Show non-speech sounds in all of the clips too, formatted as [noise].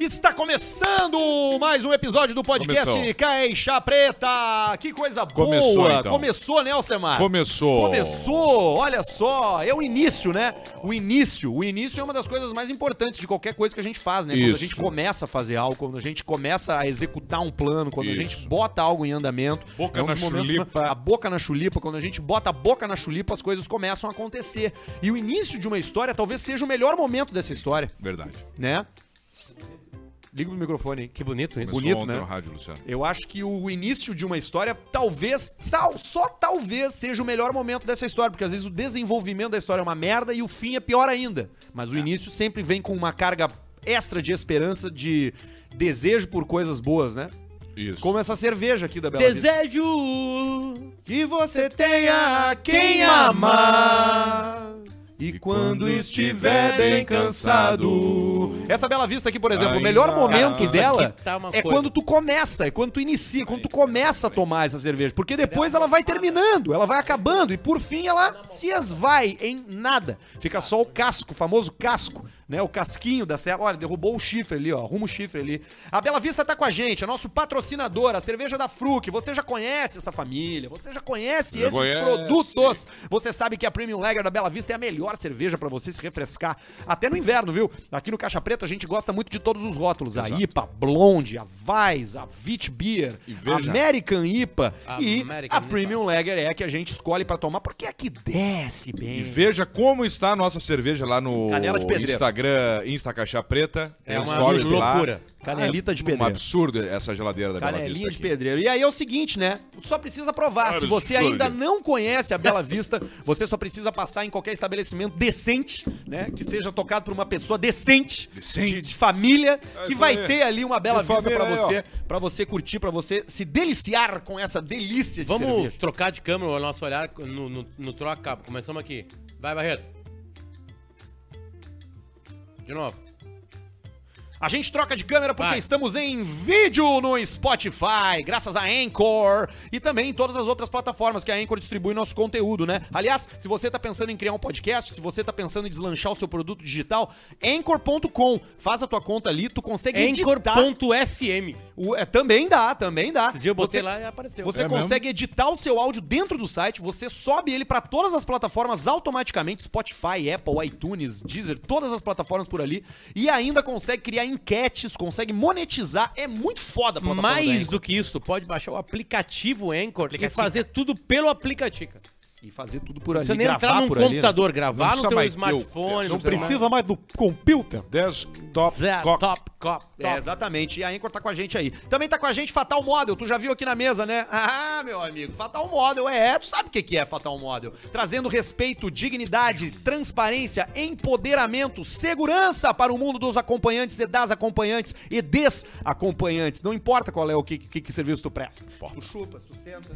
Está começando mais um episódio do podcast Começou. Caixa Preta. Que coisa boa. Começou, então. Começou, né, Alcemar? Começou. Começou, olha só, é o início, né? O início, o início é uma das coisas mais importantes de qualquer coisa que a gente faz, né? Quando a Isso. gente começa a fazer algo, quando a gente começa a executar um plano, quando a Isso. gente bota algo em andamento. Boca é na dos chulipa. A boca na chulipa, quando a gente bota a boca na chulipa, as coisas começam a acontecer. E o início de uma história talvez seja o melhor momento dessa história, Verdade. né? Liga o microfone aí. Que bonito isso. Bonito, né? rádio, Luciano. Eu acho que o início de uma história, talvez, tal, só talvez seja o melhor momento dessa história, porque às vezes o desenvolvimento da história é uma merda e o fim é pior ainda. Mas o início sempre vem com uma carga extra de esperança, de desejo por coisas boas, né? Isso. Como essa cerveja aqui da Bela Vista. Desejo Que você tenha quem amar. E quando estiver bem cansado. Essa Bela Vista aqui, por exemplo, o Ainda- melhor momento Isso dela aqui tá uma é coisa. quando tu começa, é quando tu inicia, quando tu começa a tomar essa cerveja. Porque depois ela vai terminando, ela vai acabando e por fim ela se esvai em nada. Fica só o casco, o famoso casco, né? O casquinho da serra. Olha, derrubou o chifre ali, ó. Arruma o chifre ali. A Bela Vista tá com a gente, é nosso patrocinador, a cerveja da Fruc. Você já conhece essa família, você já conhece Já esses conhece. produtos. Você sabe que a Premium Lager da Bela Vista é a melhor cerveja pra você se refrescar. Até no inverno, viu? Aqui no Caixa Preta a gente gosta muito de todos os rótulos. A Exato. IPA, Blonde, a Weiss, a Witch Beer, veja- American IPA e American a IPA. Premium Lager é a que a gente escolhe pra tomar porque é a que desce bem. E veja como está a nossa cerveja lá no Canela de pedreiro. Instagram, Insta Caixa Preta. É uma stories lá. loucura. Canelita de Um pedreiro. absurdo essa geladeira da Bela Vista Canelinha de aqui. pedreiro. E aí é o seguinte, né? Tu só precisa provar. Se você Absurdo. ainda não conhece a Bela Vista, você só precisa passar em qualquer estabelecimento decente, né? Que seja tocado por uma pessoa decente, Decente. De, de família, É que vai ter ali uma Bela De Vista aí, você, para você curtir, pra você se deliciar com essa delícia de Vamos cerveja. trocar de câmera o nosso olhar no, no, no troca. Começamos aqui. Vai, Barreto. De novo. A gente troca de câmera porque Vai. estamos em vídeo no Spotify, graças a Anchor e também em todas as outras plataformas que a Anchor distribui nosso conteúdo, né? Aliás, se você tá pensando em criar um podcast, se você tá pensando em deslanchar o seu produto digital, anchor.com, faz a tua conta ali, tu consegue editar. Anchor.fm. É, também dá, também dá. Esse dia eu botei Você- lá e apareceu. Você É consegue editar o seu áudio dentro do site, você sobe ele pra todas as plataformas automaticamente, Spotify, Apple, iTunes, Deezer, todas as plataformas por ali, e ainda consegue criar enquetes, consegue monetizar, é muito foda a plataforma Mais do que isso, tu pode baixar o aplicativo Anchor Aplicativo. e fazer tudo pelo aplicativo. E fazer tudo por ali, Você nem gravar entrar num ali, né? computador, gravar Não no teu smartphone. não Precisa mais do computer. Desktop Zé, Cock. top, cop, É, top. exatamente. E a Anchor tá com a gente aí. Também tá com a gente Fatal Model. Tu já viu aqui na mesa, né? [laughs] Ah, meu amigo. Fatal Model, é. Tu sabe o que é Fatal Model. Trazendo respeito, dignidade, transparência, empoderamento, segurança para o mundo dos acompanhantes e das acompanhantes e desacompanhantes. Não importa qual é o que, que, que serviço tu presta. Tu chupa, tu senta,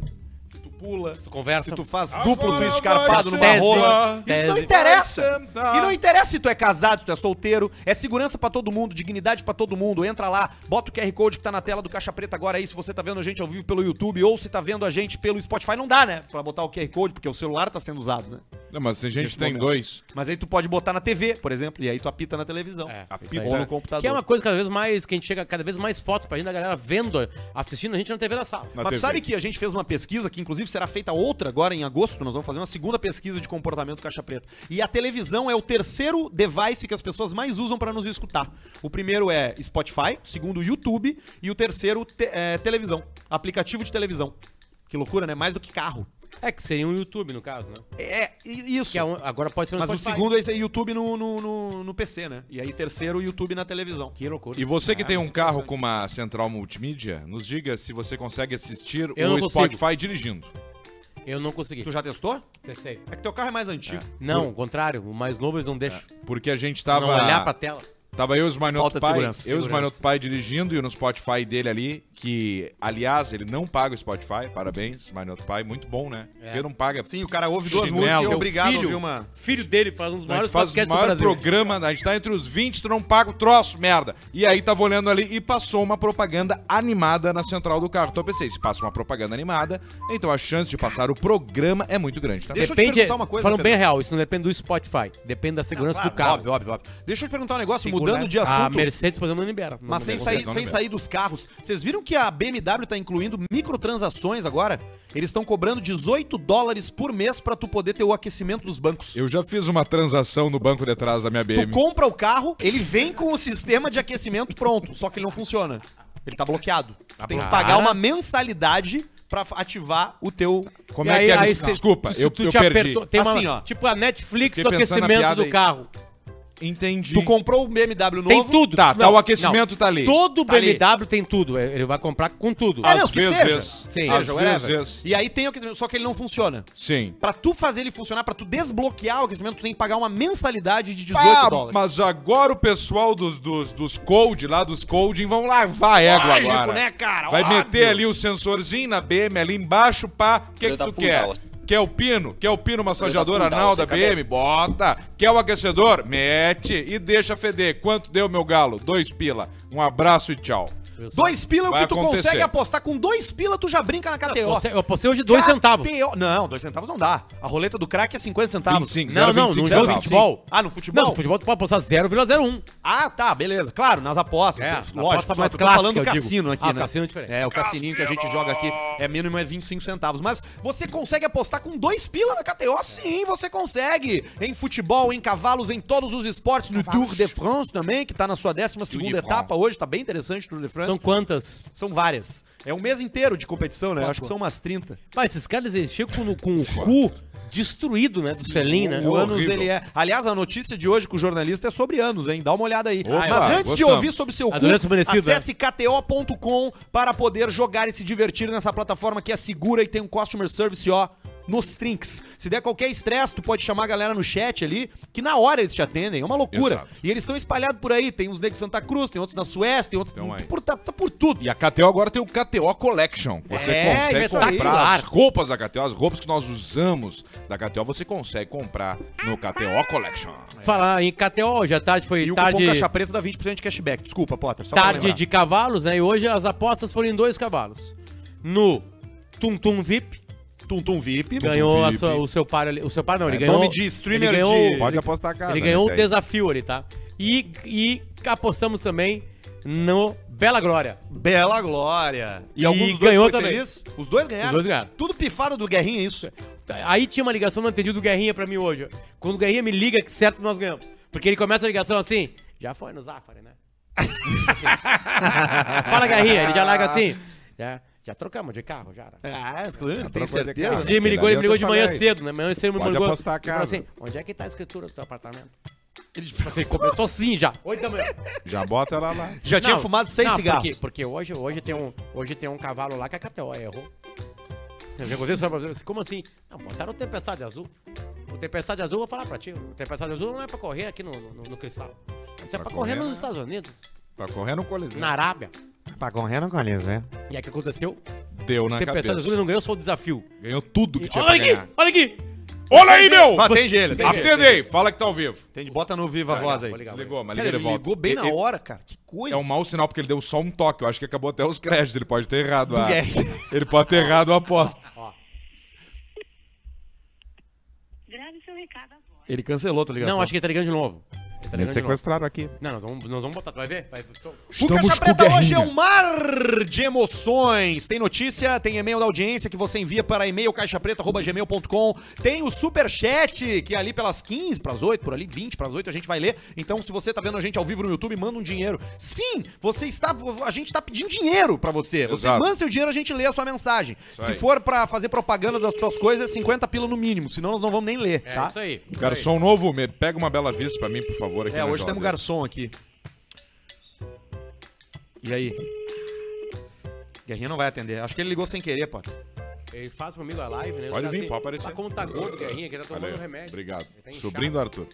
se tu pula, Tu conversa. se tu faz duplo twist vai escarpado numa tese, rola. Isso não interessa. E não interessa se tu é casado, se tu é solteiro. É segurança pra todo mundo, dignidade pra todo mundo. Entra lá, bota o QR Code que tá na tela do Caixa Preta agora aí, se você tá vendo a gente ao vivo pelo YouTube ou se tá vendo a gente pelo Spotify. Não dá, né? Pra botar o QR Code, porque o celular tá sendo usado, né? Não, mas tem gente Nesse que tem momento. dois. Mas aí tu pode botar na TV, por exemplo, e aí tu apita na televisão. É, aí. ou no computador. Que é uma coisa cada vez mais. Que a gente chega cada vez mais fotos pra gente, da galera vendo, assistindo a gente na TV da sala. Na Mas tu TV. sabe que a gente fez uma pesquisa, que inclusive será feita outra agora em agosto, nós vamos fazer uma segunda pesquisa de comportamento Caixa Preta. E a televisão é o terceiro device que as pessoas mais usam para nos escutar. O primeiro é Spotify, o segundo YouTube e o terceiro te- é, televisão, aplicativo de televisão. Que loucura, né? Mais do que carro. É que seria um YouTube, no caso, né? É, isso. Que é um- agora pode ser um Mas o Spotify. segundo é YouTube no, no, no, no PC, né? E aí terceiro, YouTube na televisão. Que loucura. E você que Ah, tem um carro interessante. com uma central multimídia, nos diga se você consegue assistir Eu o não consigo. Spotify dirigindo. Eu não consegui. Tu já testou? Testei. É que teu carro é mais antigo. Não, o contrário. O mais novo eles não deixam. Porque a gente Não tava. olhar pra tela. Tava eu e os de Pai, segurança. eu e os. Manoto Pai dirigindo e no Spotify dele ali, que, aliás, ele não paga o Spotify, parabéns, Manoto Pai, muito bom, né? É. Ele não paga. Sim, o cara ouve duas Chinelo. músicas e é obrigado a filho, ouvir uma... filho dele faz A maiores faz o maior Brasil. programa, a gente tá entre os 20, tu não paga o troço, merda. E aí tava olhando ali e passou uma propaganda animada na central do carro. Então eu pensei, se passa uma propaganda animada, então a chance de passar o programa é muito grande, tá? Deixa eu te Depende, perguntar uma coisa, falando bem real, isso não depende do Spotify. Depende da segurança Claro, do carro. Óbvio, óbvio, óbvio. Deixa eu te perguntar um negócio, Segurança mudando né? de A assunto. Mercedes, por exemplo, não libera. Não Mas sem libera. sair, sem libera. sair dos carros. Vocês viram que a BMW tá incluindo microtransações agora? Eles estão cobrando 18 dólares por mês pra tu poder ter o aquecimento dos bancos. Eu já fiz uma transação no banco de trás da minha Tu BM. compra o carro, ele vem com o sistema de aquecimento pronto, só que ele não funciona. Ele tá bloqueado. Tu tem que pagar uma mensalidade pra ativar o teu. Como E é aí- que é? aí Desculpa, tu- eu, tu eu te perdi. apertou. Tem uma, Assim, ó. Tipo a Netflix do aquecimento do aí. carro. Entendi. Tu comprou o BMW novo. Tem tudo. Tá, tá, Não, o aquecimento tá ali. Todo Tá ali. BMW tem tudo. É, Ele vai comprar com tudo. É, Às não, que vezes, seja. sim. Às vezes. E aí tem o aquecimento, só que ele não funciona. Sim. Pra tu fazer ele funcionar, pra tu desbloquear o aquecimento, tu tem que pagar uma mensalidade de 18 Ah, dólares. mas agora o pessoal dos, dos, dos code, lá dos coding, vão lavar a égua Lógico, agora. né, cara? Vai Óbvio. meter ali o sensorzinho na BM ali embaixo, pá. O que, que tu quer? Quer o pino? Quer o pino massageador anal da? BM? Bota. Quer o aquecedor? Mete e deixa feder. Quanto deu meu galo? Dois pila. Um abraço e tchau. Dois pila é o que tu acontecer. consegue apostar. Com dois pila, tu já brinca na KTO. Você- Eu postei hoje dois centavos. KTO. Não, dois centavos não dá. A roleta do crack é 50 centavos. 25, Não, não, 0,25 no jogo de centavos. futebol. Ah, no futebol? Não, no futebol tu pode apostar 0,01. Ah, tá, beleza. Claro, nas apostas. É, lógico. aposta mais clássica, falando cassino aqui, Ah, né? cassino é diferente. É, o cassininho que a gente joga aqui é mínimo é 25 centavos. Mas você consegue apostar com dois pila na KTO? Sim, você consegue. Em futebol, em cavalos, em todos os esportes. No Tour de France também, que tá na sua 12 segunda etapa hoje. Tá bem interessante o Tour de France. São quantas? São várias. É um mês inteiro de competição, né? Acho que são umas 30. Mas esses caras eles chegam com, com o cu destruído, né? Do Selim, né? O anos ele é. Aliás, a notícia de hoje com o jornalista é sobre anos, hein? Dá uma olhada aí. Opa, Mas antes de gostamos. ouvir sobre o seu cu, amanhecida. acesse kto.com para poder jogar e se divertir nessa plataforma que é segura e tem um customer service, ó. Nos trinks. Se der qualquer estresse, tu pode chamar a galera no chat ali, que na hora eles te atendem. É uma loucura. Exato. E eles estão espalhados por aí. Tem uns negros de Santa Cruz, tem outros na Suécia, tem outros. Então aí. por, tá, tá por tudo. E a KTO agora tem o KTO Collection. Você É, consegue comprar as roupas da KTO, as roupas que nós usamos da KTO, você consegue comprar no KTO Collection. Falar em KTO, hoje à tarde foi E o tarde, cupom Caixa Preta dá 20% de cashback. Desculpa, Potter. Tarde de cavalos, né? E hoje as apostas foram em dois cavalos. No Tum Tum VIP, Tum Tum VIP. ganhou a VIP. sua- o seu par ali. O seu par não, ele É, ganhou. nome de streamer ele ganhou, de- Pode apostar cara. Ele ganhou o desafio ali, tá? E, e apostamos também no Bela Glória. Bela Glória. E algum dos ganhou também. feliz? Os dois ganharam? Os dois ganharam. Tudo pifado do Guerrinha, é isso? Aí tinha uma ligação não entendi do Guerrinha pra mim hoje. Quando o Guerrinha me liga, que certo nós ganhamos. Porque ele começa a ligação assim, já foi no Zafari, né? [laughs] Fala, Guerrinha, ele já larga assim. [laughs] Já, já trocamos de carro, já. né? Ah, tem trocou de certeza. carro. Esse dia me ligou, ele me ligou de manhã cedo, né? Manhã cedo me Pode ligou. apostar a ele falou casa. assim, onde é que tá a escritura do teu apartamento? Ele tipo assim, começou assim já. Oito da manhã. Já bota ela lá. Já tinha fumado seis não, cigarros. Porque, porque hoje, hoje, tem um, hoje tem um cavalo lá que a KTO errou. Eu já contei isso pra você. Como assim? Não, botaram o Tempestade Azul. O Tempestade Azul, eu vou falar pra ti. O Tempestade Azul não é pra correr aqui no, no, no cristal. Isso é Pra pra correr correr, nos né? Estados Unidos, Pra correr no coliseu. na Arábia. Pra correr não conheço, né? E aí o que aconteceu? Deu na Tempestade cabeça. Azul ele não ganhou só o desafio. Ganhou tudo que E- tinha olha pra aqui, ganhar. olha aqui. Olha aí, meu! Atende ele, atende ele. Atende aí, fala que tá ao vivo. Atende, bota no Viva Voz aí. Desligou, mas Cara, liga ele de volta. ligou bem na Ele- hora, cara. Que coisa. É um mau sinal porque ele deu só um toque. Eu acho que acabou até os créditos. Ele pode ter errado. a-. [laughs] Ele pode ter errado a aposta. Grave seu recado agora. Ele cancelou, tá ligado? Não, acho que ele tá ligando de novo. Ele tá Me sequestraram aqui. Não, nós vamos, nós vamos botar, tu vai ver? Vai, tô- O Caixa Preta hoje é um mar de emoções. Tem notícia, tem e-mail da audiência que você envia para e-mail caixapreta.gmail.com. Tem o superchat, que é ali pelas 15 para as 8, por ali 20 para as 8 a gente vai ler. Então, se você tá vendo a gente ao vivo no YouTube, manda um dinheiro. Sim, você está a gente tá pedindo dinheiro para você. Você Exato. manda seu dinheiro, a gente lê a sua mensagem. Isso se aí. for para fazer propaganda das suas coisas, é 50 pila no mínimo, senão nós não vamos nem ler, É tá? isso aí. Garçom novo, me pega uma bela vista pra mim, por favor. Aqui É, hoje temos garçom aqui. E aí? Guerrinha não vai atender. Acho que ele ligou sem querer, pô. Ele faz comigo a live, né? Os Pode caras vir, pode aparecer. Tá como tá gordo, Guerrinha, que ele tá tomando Valeu. remédio. Obrigado. Ele tá inchado, Sobrinho do Arthur.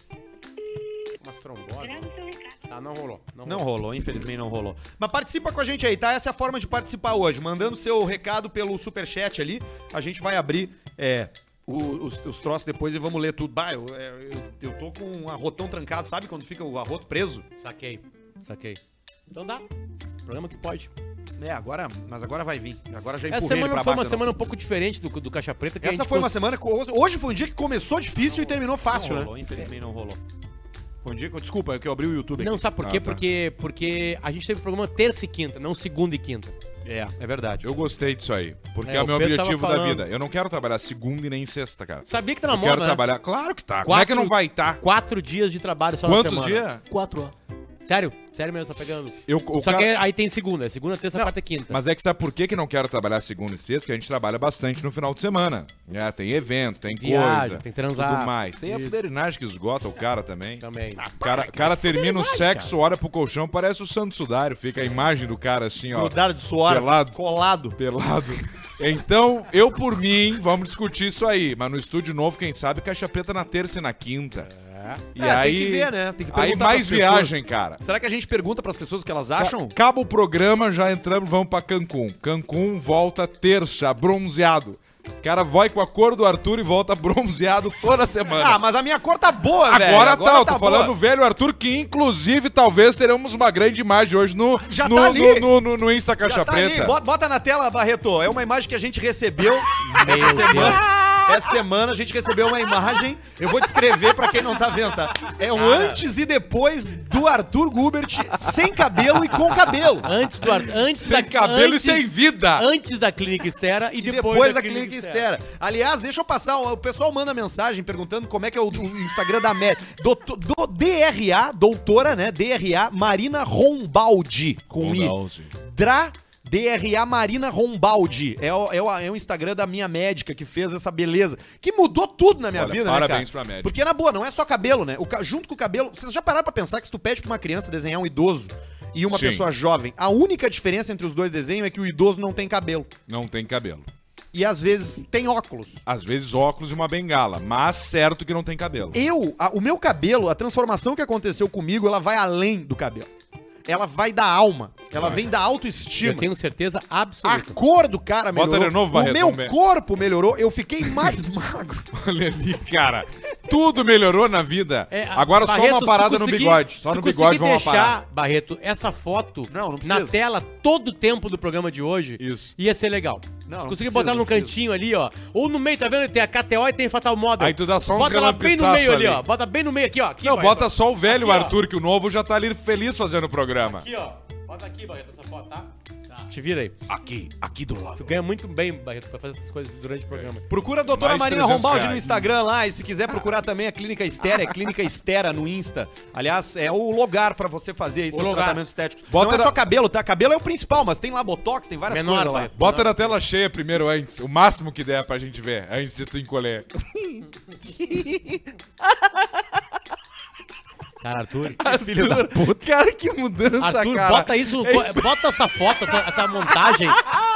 Umas trombose. Grave seu recado. Tá, não rolou. Não, Não rolou. rolou, infelizmente não rolou. Mas participa com a gente aí, tá? Essa é a forma de participar hoje. Mandando seu recado pelo superchat ali. A gente vai abrir é, os, os troços depois e vamos ler tudo. Bah, eu, é, eu, eu tô com um arrotão trancado, sabe? Quando fica o arroto preso. Saquei. Saquei. Então dá. Programa que pode. É, agora, mas agora vai vir. Agora já Essa empurrei ele semana pra foi uma baixo. semana um pouco diferente do, do Caixa Preta. Que Essa foi uma cons- semana. que- Hoje foi um dia que começou difícil e terminou fácil, Não né? rolou, Infelizmente não rolou. Foi um dia que... Desculpa, é que eu abri o YouTube Não, aqui. sabe por quê? Ah, tá. Porque, porque a gente teve programa terça e quinta, não segunda e quinta. É, é verdade. Eu gostei disso aí. Porque É, é, o meu Pedro objetivo da falando. vida. Eu não quero trabalhar segunda e nem sexta, cara. Sabia que tá na Eu moda, quero né? trabalhar. Claro que tá. Como é que Quatro- não vai estar? Quatro dias de trabalho só Quantos na semana. dias? Quatro. ó. Sério? Sério mesmo, tá pegando. Eu, Só cara- que aí tem segunda. é Segunda, terça, Não, quarta e quinta. Mas é que sabe por que, que não quero trabalhar segunda e sexta? Porque a gente trabalha bastante no final de semana. É, tem evento, tem Viagem, coisa. tem transar. Tudo mais. Tem a Isso. fuderinagem que esgota o cara também. Também. O cara, cara termina o sexo, olha pro colchão, parece o Santo Sudário. Fica a imagem do cara assim, ó. Grudado de suor. Pelado. Colado. Pelado. Então, eu por mim, vamos discutir isso aí. Mas no estúdio novo, quem sabe, caixa preta na terça e na quinta. E É, aí. tem que ver, né? Tem que aí perguntar mais pras pessoas. viagem, cara. Será que a gente pergunta pras pessoas o que elas acham? Acaba o programa, já entramos, vamos pra Cancún. Cancún volta terça, bronzeado. O cara vai com a cor do Arthur e volta bronzeado toda semana. Ah, mas a minha cor tá boa, velho. Agora, tá, eu tô boa. falando do velho Arthur, que inclusive talvez teremos uma grande imagem hoje no, Já no, tá ali. no, no, no Insta Caixa Já tá ali. Preta. Bota, bota na tela, Barreto. É uma imagem que a gente recebeu essa semana. Essa semana a gente recebeu uma imagem. Eu vou descrever pra quem não tá vendo, tá? É um antes e depois do Arthur Gubert sem cabelo e com cabelo. Antes do ar- antes Sem da cabelo antes, e sem vida. Antes da clínica Estera e E depois, depois, da, Clínica Estera. Aliás, deixa eu passar. O pessoal manda mensagem perguntando como é que é o, o Instagram da Med. Doutor- Do, DRA, doutora, né? DRA Marina Rombaldi. Com I. Dra. DRA Marina Rombaldi. É o, é, o, é o Instagram da minha médica que fez essa beleza. Que mudou tudo na minha Olha, vida, parabéns né, pra cara? médica. Porque, na boa, não é só cabelo, né? O, junto com o cabelo. Vocês já pararam pra pensar que se tu pede pra uma criança desenhar um idoso e uma Sim. pessoa jovem, a única diferença entre os dois desenhos é que o idoso não tem cabelo. Não tem cabelo. E às vezes tem óculos. Às vezes óculos e uma bengala, mas certo que não tem cabelo. Eu, a- o meu cabelo, a transformação que aconteceu comigo, ela vai além do cabelo. Ela vai da alma. Ela vem da Eu autoestima. tenho certeza A absoluta. cor do cara Bota melhorou. de novo, o Barreto, meu vamos ver. corpo melhorou. Eu fiquei mais [laughs] magro. Olha ali, cara. Tudo melhorou na vida. É, a- Agora só Barreto, uma se parada no conseguir- bigode. se Só no conseguir bigode vamos deixar, parar. Barreto, essa foto Não, não na precisa. tela todo o tempo do programa de hoje, Isso. ia ser legal. Não, se não conseguir botar no cantinho ali, ó. Ou no meio, tá vendo? Tem a KTO e tem Fatal Model. Aí tu dá só uns Bota lá bem no meio ali, ó. Bota bem no meio aqui, ó. Aqui, Não, bota só o velho Aqui, ó. Arthur, que o novo já tá ali feliz fazendo o programa. Aqui, ó. Bota aqui, Barreto, essa foto, tá? Te vira aí. Aqui, aqui do lado. Tu ganha muito bem, Barreto, pra fazer essas coisas durante o programa. Procura a doutora Mais Marina 300 Rombaldi no reais. Instagram lá. E se quiser procurar também a Clínica Estera, é Clínica Estera no Insta. Aliás, é o lugar pra você fazer aí seus lugar. tratamentos estéticos. Bota Não é na- só cabelo, tá? Cabelo é o principal, mas tem lá botox, tem várias Menor, coisas lá. Barreto. Bota na tela cheia primeiro antes. O máximo que der pra gente ver, antes de tu encolher. [laughs] Cara, Arthur. [laughs] Filho da puta. Cara, que mudança, Arthur, cara. bota isso, co- bota essa foto, essa, essa montagem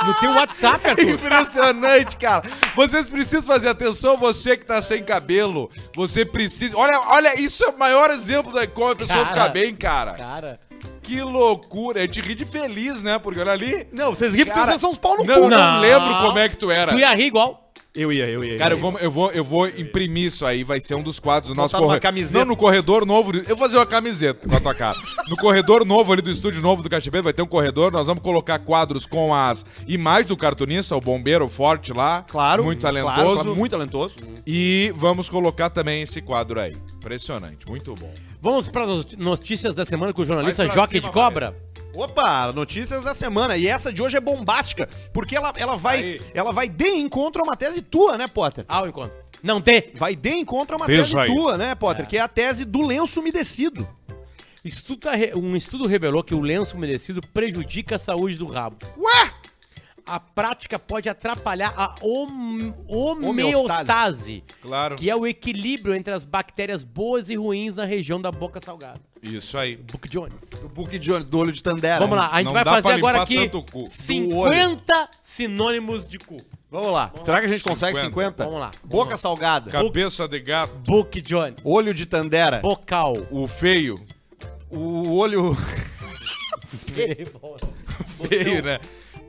no teu WhatsApp, Arthur. Impressionante, cara. Vocês precisam fazer atenção, você que tá sem cabelo. Você precisa. Olha, olha, isso é o maior exemplo de como a pessoa Cara. fica bem, cara. Cara. Que loucura. É de rir de feliz, né? Porque olha ali. Não, vocês riem porque vocês são uns pau no Não, cu. não, Não. lembro como é que tu era. Tu ia rir igual. Eu ia, eu ia. Cara, eu vou, eu, vou, eu vou imprimir isso aí, vai ser um dos quadros do nosso corredor. camiseta. Não, no corredor novo. Eu vou fazer uma camiseta com a tua cara. No corredor novo ali do estúdio novo do Cachipeiro, vai ter um corredor. Nós vamos colocar quadros com as imagens do cartunista, o bombeiro forte lá. Claro. Muito claro, talentoso. claro, muito talentoso. E vamos colocar também esse quadro aí. Impressionante, muito bom. Vamos para as notícias da semana com o jornalista cima, de Cobra. Opa, notícias da semana. E essa de hoje é bombástica, porque ela, ela vai Aí. ela vai de encontro a uma tese tua, né, Potter? Ao encontro. Não tem. Vai de encontro a uma Veja tese aí. tua, né, Potter? Que é a tese do lenço umedecido. Estudo um estudo revelou que o lenço umedecido prejudica a saúde do rabo. Ué! A prática pode atrapalhar a hom- Homeostase. homeostase, Claro. que é o equilíbrio entre as bactérias boas e ruins na região da boca salgada. Isso aí. Book Jones. O Book Jones, do olho de Tandera. Vamos lá, a gente Não vai fazer agora aqui tanto o cu. 50 sinônimos de cu. Vamos lá. Será que a gente consegue 50? 50? Vamos lá. Boca Vamos lá. salgada. Cabeça de gato, Book Jones. Olho de Tandera. Bocal. o feio. O olho. [laughs] Feio, né?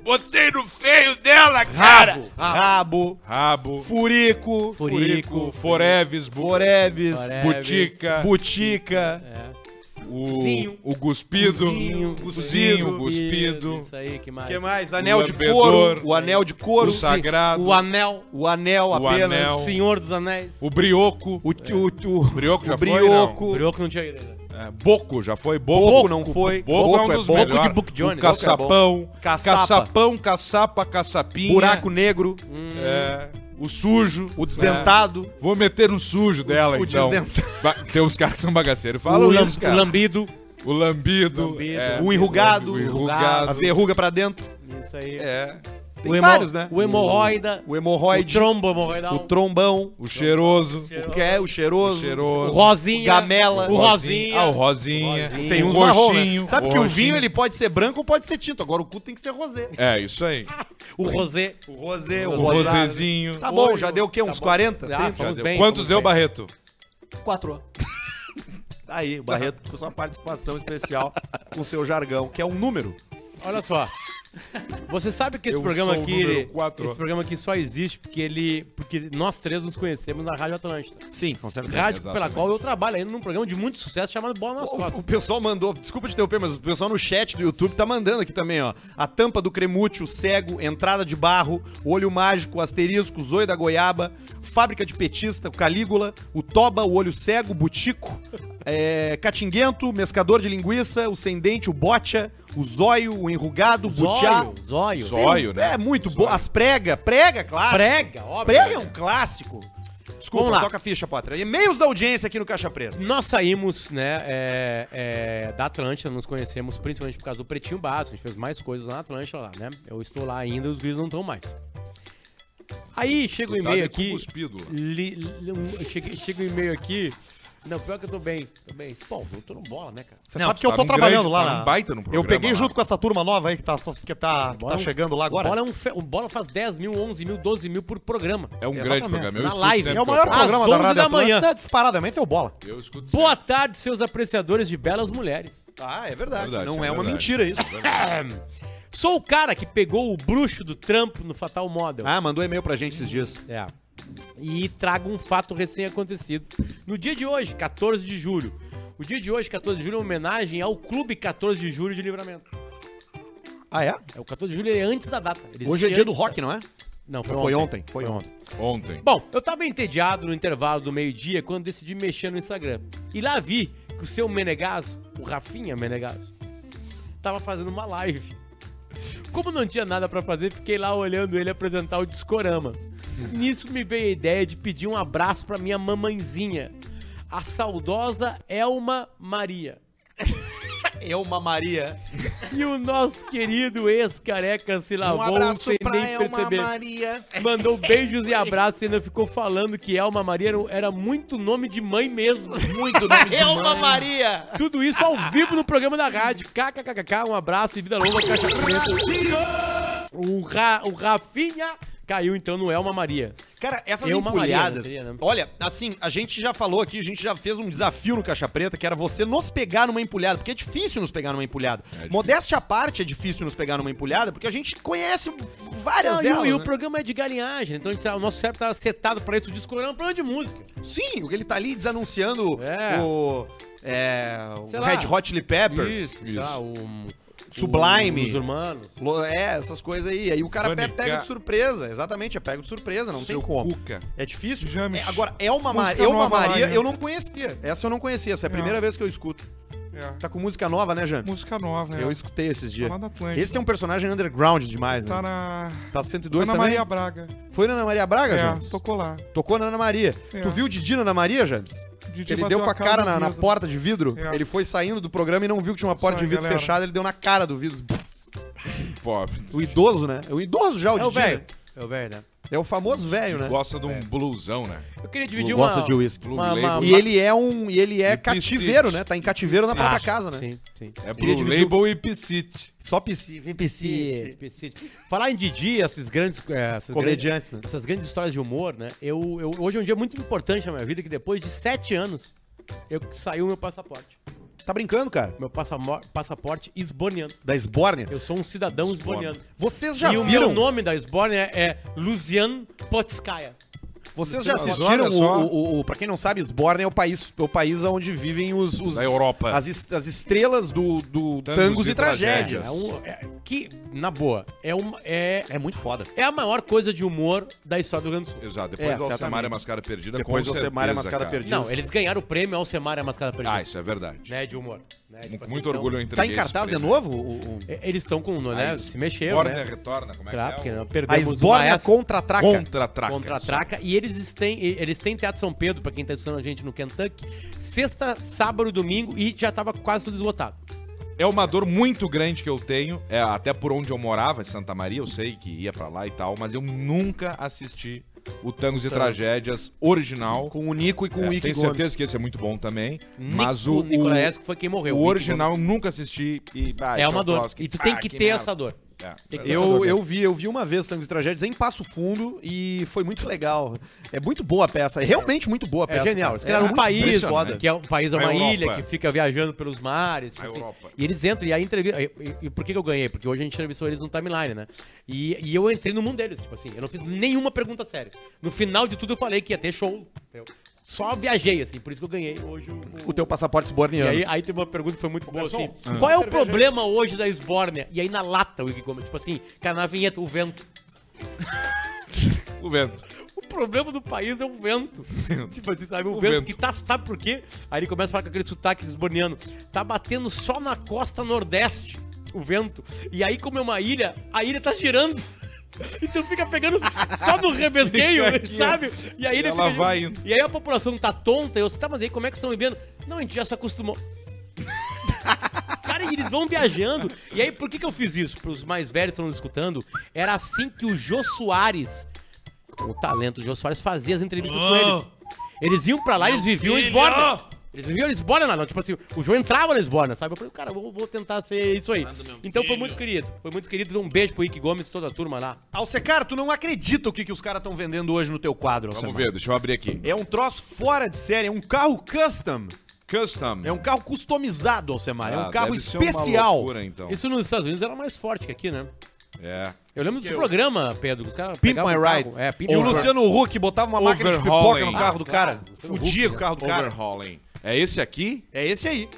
Botei no feio dela, cara! Rabo. Rabo, Furico. Furico. Foreves, Foreves. Butica, Butica. É. o, Zinho. o Guspido, Zinho, o o Guspido, Isso aí, que mais? O que mais? Anel de lambedor, couro. O anel de couro. o sagrado, O anel. O anel O apenas. anel. O Senhor dos Anéis. o brioco, O, o, o, brioco já o foi, brioco. O Brioco não tinha ido ainda. É, boco já foi, boco, Boco não foi. Boco, é um dos melhores. Boco de Book Jones. O caçapão, Caçapa. caçapão, caçapa, caçapinha, Buraco negro. é, o sujo, O desdentado. É. Vou meter no sujo dela, o então. desdentado. Ba- Tem uns caras que são bagaceiros. Falam o, lam- isso, cara. o lambido. O lambido. Lambido. é, O enrugado. O A enrugado. verruga pra dentro. Isso aí. É. Tem o hemo- vários, né? O hemorroida. O O hemorroide. trombo hemorroidal. O trombão. O cheiroso. O que é? O cheiroso. O cheiroso. O rosinha. O gamela. O rosinha. Ah, o rosinha. Rosinha. Tem o uns marrom, né? Sabe que o roxinho. vinho ele pode ser branco ou pode ser tinto. Agora o cu tem que ser rosé. É, isso aí. [laughs] O rosé. O rosé, o O rosézinho. Tá bom, já deu o quê? Uns bom. 40? Já, 30? fomos Deu. bem, Quantos deu, bem. Barreto? Quatro. Tá [laughs] Aí, o Barreto com sua participação especial com seu jargão, que é um número. Olha só. Você sabe que esse Eu programa sou o aqui, número ele- quatro. esse programa aqui só existe porque ele, porque nós três nos conhecemos na Rádio Atlântida. Sim, com certeza. Rádio pela exatamente. qual eu trabalho ainda num programa de muito sucesso chamado Bola nas O, o Costas. pessoal mandou, desculpa te interromper, mas o pessoal no chat do YouTube tá mandando aqui também, ó. A tampa do cremútil, cego, entrada de barro, olho mágico, asterisco, zoio da goiaba, fábrica de petista, o calígula, o toba, o olho cego, o butico, é, catinguento, mescador de linguiça, o sem dente, o bocha, o zóio, o enrugado, o butiá. Zóio, zóio. Zóio, né? É muito bom. As prega, prega, clássico. Prega, óbvio. Prega é um clássico. Desculpa, Vamos lá. toca a ficha, Potter. E-mails da audiência aqui no Caixa Preta. Nós saímos, né, é, é, da Atlântida, nos conhecemos principalmente por causa do Pretinho Básico, a gente fez mais coisas na Atlântida lá, né? Eu estou lá ainda, os vídeos não estão mais. Aí chega o Tu tá e-mail aqui. li- li- um- chega, chega o e-mail aqui. Não, pior que eu tô bem, tô bem. Pô, eu tô no bola, né, cara? Você Não, sabe que eu tá tô num trabalhando grande- lá tá na... num baita Eu programa peguei lá. junto com essa turma nova aí que tá, que tá, Bola tá é um- chegando lá agora. O bola, é um fe- o bola faz 10 mil, 11 mil, 12 mil por programa. É um Exatamente. grande programa. Eu Na live. sempre É o que eu maior programa da 11 Rádio da manhã. Atlântida, Disparadamente é o bola. Eu escuto Boa tarde, seus apreciadores de belas mulheres. Ah, é verdade. Verdade, Não é é, uma verdade. mentira isso. Sou o cara que pegou o bruxo do trampo no Fatal Model. Ah, mandou e-mail pra gente esses dias. É. E trago um fato recém-acontecido. No dia de hoje, 14 de julho. O dia de hoje, 14 de julho, é uma homenagem ao Clube 14 de Julho de Livramento. Ah, é? É, o 14 de julho é antes da data. Ele Hoje é dia do antes da- rock, não é? Não, foi, Foi ontem. ontem, foi ontem. Ontem. Bom, eu tava entediado no intervalo do meio-dia quando decidi mexer no Instagram. E lá vi que o seu Menegaso, o Rafinha Menegaso, tava fazendo uma live. Como não tinha nada pra fazer, fiquei lá olhando ele apresentar o Discorama. [laughs] Nisso me veio a ideia de pedir um abraço pra minha mamãezinha, a saudosa Elma Maria. [laughs] Elma Maria. E o nosso querido ex-careca se lavou sem nem perceber. Maria. Mandou beijos e abraços e ainda ficou falando que Elma Maria era, era muito nome de mãe mesmo. Muito nome de Elma Maria. Tudo isso ao vivo no programa da rádio. KKKK, um abraço e vida longa, caixa preta. O, Ra, o Rafinha caiu então no Elma Maria. Cara, essas Elma empulhadas. Maria, né? Olha, assim, a gente já falou aqui, a gente já fez um desafio no Caixa Preta, que era você nos pegar numa empulhada, porque é difícil nos pegar numa empulhada. difícil. Modéstia à parte, é difícil nos pegar numa empulhada, porque a gente conhece várias Não, e o- delas. e o né? programa é de galinhagem, então a gente tá- o nosso cérebro tá setado pra isso. O discorama é um programa de música. Sim, o que ele tá ali desanunciando É. o. É. O lá. Red Hot Chili Peppers. Isso, isso. tá, o, Sublime. Os Hermanos. Lo- É, essas coisas aí. Aí o cara pega de surpresa. Exatamente, é pego de surpresa, não Seu tem como. Cuca. É difícil. James. É, agora, Elma, Ma Música Elma nova lá, Maria, eu não conhecia. Essa eu não conhecia. Essa é a primeira vez que eu escuto. É. Tá com música nova, né, James? Música nova, Eu é. escutei esses dias. lá Atlântida. Esse é um personagem underground demais, né? Tá na. Tá 102 Ana também? Maria Braga. Foi na Ana Maria Braga, É, James? tocou lá. Tocou na Ana Maria. É. Tu viu o Didi na Ana Maria, James? Didi ele deu com a cara cara na, na porta de vidro. É. Ele foi saindo do programa e não viu que tinha uma porta de vidro galera. fechada. Ele deu na cara do vidro. Pô, O idoso, né? É o idoso já, o É o Didi. velho. né? É o velho, né? É o famoso velho, né? gosta de um blusão, né? Eu queria dividir Gosta uma... de whisky. Uma, Blue uma, Label. E ele é um. E ele é E cativeiro, piscite. né? Tá em cativeiro na própria casa, né? Sim, sim. É Blue dividir Label e Piscite. Só piscite. Piscite, piscite. Falar em Didi, esses grandes... é, essas Comediantes, né? grandes- essas grandes histórias de humor, né? Eu, eu, hoje é um dia muito importante na minha vida, que depois de sete anos, eu saiu meu passaporte. Tá brincando, cara? Meu passaporte esboniano. Da Sbornia. Eu sou um cidadão esboniano. Vocês já e o viram? meu nome da Esbórnia é Lucian Potskaya. Vocês já assistiram o, o, o, Pra quem não sabe, Sborne é o país, é o país onde vivem os. os Da Europa. As, as estrelas do, do Tangos tangos, e e tragédias. É um, é- que, na boa, é, uma, é, É muito foda. é a maior coisa de humor da história do Rio Grande do Sul. Exato, depois É, do Alcemar e a Mascara Perdida, Depois do Alcemar e a certeza, Mascara cara. Perdida. Não, eles ganharam o prêmio Alcemar e a Mascada Perdida. Ah, isso é verdade. Né, de humor. Né, tipo assim, muito então, orgulho eu Tá em cartaz de novo? O, o- é, Eles estão com, né, A se mexeram, Warner né? retorna, como é Claro, que porque é? nós a Sborne contra-traca. Contra-traca. contra a Traca. E eles têm, eles têm Teatro São Pedro, pra quem tá assistindo a gente no Kentucky, sexta, sábado e domingo, e já tava quase tudo esgotado. É uma dor muito grande que eu tenho, é, até por onde eu morava, em Santa Maria, eu sei que ia pra lá e tal, mas eu nunca assisti o Tangos e Tragédias original. Com o Nico e com É, o Ike tenho Gomes. certeza que esse é muito bom também, mas Nico o, Nicolaes, o, que foi quem morreu. o Nico original eu nunca assisti e... ah. É esse uma um dor. troço E tu tem ah, que ter merda. essa dor. É, Eu, eu vi, eu vi uma vez Tangos e Tragédias em Passo Fundo e foi muito legal. É muito boa a peça, é realmente muito boa a É peça. genial. cara. Eles criaram É um país, que é um país, é uma Europa. ilha que fica viajando pelos mares. tipo A assim. Europa. E eles entram, e a entrevista. E, e- e por que, que eu ganhei? Porque hoje a gente entrevistou eles no timeline, né? E, e eu entrei no mundo deles, tipo assim, eu não fiz nenhuma pergunta séria. No final de tudo eu falei que ia ter show. entendeu? Só viajei, assim, por isso que eu ganhei hoje o. O teu passaporte E esborniano. aí, aí teve uma pergunta que foi muito boa, assim. Garçom, Qual é o problema hoje da Esbórnia? E aí na lata o Iggy Gomes, tipo assim, cara, na vinheta, o vento. O vento. O problema do país é o vento. tipo assim, sabe? O, O vento, vento. que tá. Sabe por quê? Aí ele começa a falar com aquele sotaque desborniano. Tá batendo só na costa nordeste o vento. E aí, como é uma ilha, a ilha tá girando. [laughs] Então fica pegando só no aqui, sabe? E aí ele ela fica- vai indo. E aí a população tá tonta. Eu sei, tá, mas aí como é que estão vivendo? Não, a gente já se acostumou. [laughs] Cara, e eles vão viajando. E aí, por que, que eu fiz isso? Para os mais velhos que estão nos escutando, era assim que o Jô Soares, o talento do Jô Soares, fazia as entrevistas com eles. Eles iam pra lá e eles viviam em Lisbona. Eles viviam em Lisbona lá, não. Tipo assim, o Jô entrava na Lisbona, sabe? Eu falei, cara, vou, vou tentar ser isso aí. Então foi muito querido. Foi muito querido. Dou um beijo pro Ike Gomes e toda a turma lá. Alcecar, tu não acredita o que, que os caras estão vendendo hoje no teu quadro, Vamos Alcemar. ver, deixa eu abrir aqui. É um troço fora de série, é um carro custom. Custom. É um carro customizado, Alcemar. é Ah, um carro deve ser uma especial. loucura, então. Isso nos Estados Unidos era mais forte que aqui, né? É. Eu lembro dos programas, Pedro, que os caras Pimp pegavam My carro. Ride. É, Pimp E o. Luciano Huck botava uma máquina de pipoca no carro do Ah, cara. Luciano Fudia o carro do cara. Overhauling. É esse aqui? É esse aí.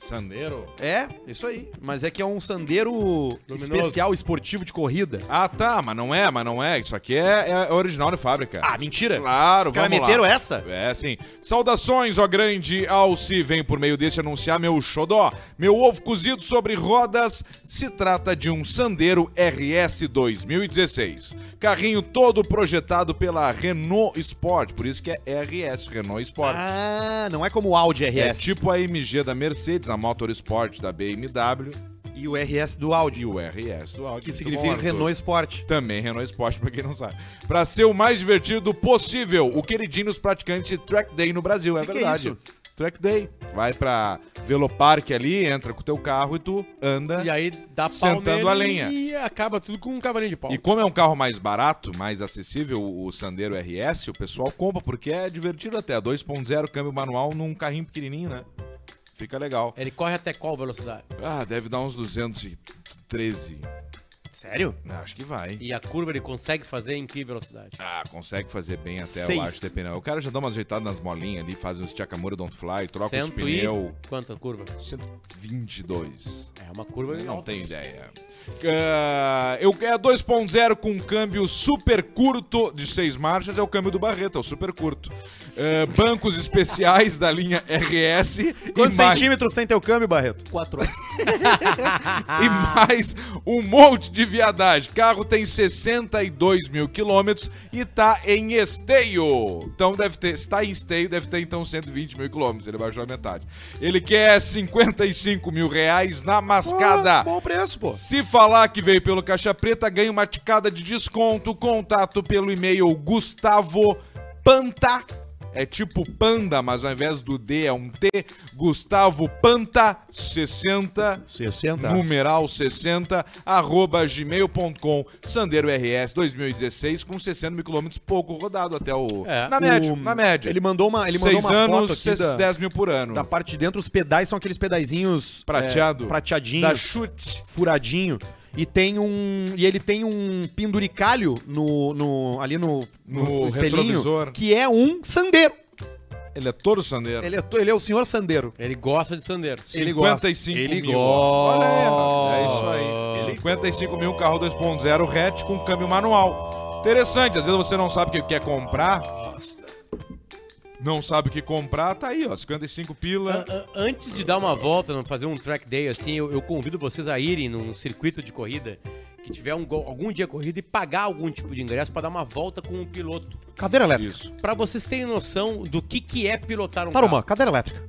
Sandeiro? É, isso aí. Mas é que é um sandeiro especial esportivo de corrida. Ah, tá, mas não é, mas não é. Isso aqui é, é original de fábrica. Ah, mentira. Claro, Os vamos lá. meteram essa? É, sim. Saudações, ó grande Alci. Vem por meio desse anunciar meu xodó. Meu ovo cozido sobre rodas. Se trata de um Sandero RS 2016. Carrinho todo projetado pela Renault Sport. Por isso que é RS, Renault Sport. Ah, não é como o Audi RS. É tipo a MG da Mercedes, a Motorsport da BMW E o RS do Audi. e o RS do Audi. Que Muito significa bom. Renault Sport. Também Renault Sport, pra quem não sabe. Pra ser o mais divertido possível, o queridinho dos praticantes de Track Day no Brasil, é Que que é verdade. isso? Track Day. Vai pra Velopark ali, entra com o teu carro e tu anda. E aí dá Sentando a lenha. e acaba tudo com um cavalinho de pau. E como é um carro mais barato, mais acessível, o Sandero RS, o pessoal compra porque é divertido até. 2.0 câmbio manual num carrinho pequenininho, né? Fica legal. Ele corre até qual velocidade? Ah, deve dar uns 213. Sério? Acho que vai. E a curva ele consegue fazer em que velocidade? Ah, consegue fazer bem até, Seis. eu acho, dependendo. O cara já dá uma ajeitada nas molinhas ali, faz uns Chakamura Don't Fly, troca os Cento e- pneus. Quanta curva? 122. É uma curva Eu não tenho ideia. Ah, eu é 2.0 com um câmbio super curto de seis marchas, é o câmbio do Barreto, é o super curto. Ah, bancos especiais da linha RS Quantos e mais, centímetros tem teu câmbio, Barreto? Quatro. [laughs] e mais um monte de viadagem. Carro tem 62 mil quilômetros e tá em esteio. Então deve ter, se tá em esteio, deve ter então 120 mil quilômetros. Ele baixou a metade. Ele quer 55 mil reais na mascada. Ah, bom preço, pô. Se falar que veio pelo Caixa Preta, ganha uma ticada de desconto. Contato pelo e-mail Gustavo Panta. É tipo panda, mas ao invés do D é um T. Gustavo Panta 60. 60. Numeral 60, arroba gmail.com, Sandero RS 2016, com 60 mil quilômetros, pouco rodado até o. É. Na média, O- na média. Ele mandou uma, ele mandou Seis uma anos, foto aqui da, 10 mil por ano. da parte de dentro. Os pedais são aqueles pedaizinhos... Prateado. É, prateadinhos. Da chute. furadinho. E tem um. E ele tem um penduricalho no, no, ali no, no, No espelhinho, retrovisor. que é um sandeiro. Ele é todo sandeiro. Ele é, to- ele é o senhor sandeiro. Ele gosta de sandeiro. Ele gosta. 55 Ele mil. gosta. Olha aí, mano. é isso aí. 55 mil, carro 2.0 hatch com câmbio manual. Interessante, às vezes você não sabe o que quer comprar. Não sabe o que comprar, tá aí, ó. 55 pila. Antes de dar uma volta, não fazer um track day assim, eu, eu convido vocês a irem num circuito de corrida que tiver um algum dia corrida e pagar algum tipo de ingresso pra dar uma volta com um piloto. Cadeira elétrica. Isso. Pra vocês terem noção do que, que é pilotar um Tarumã, carro. cadeira elétrica.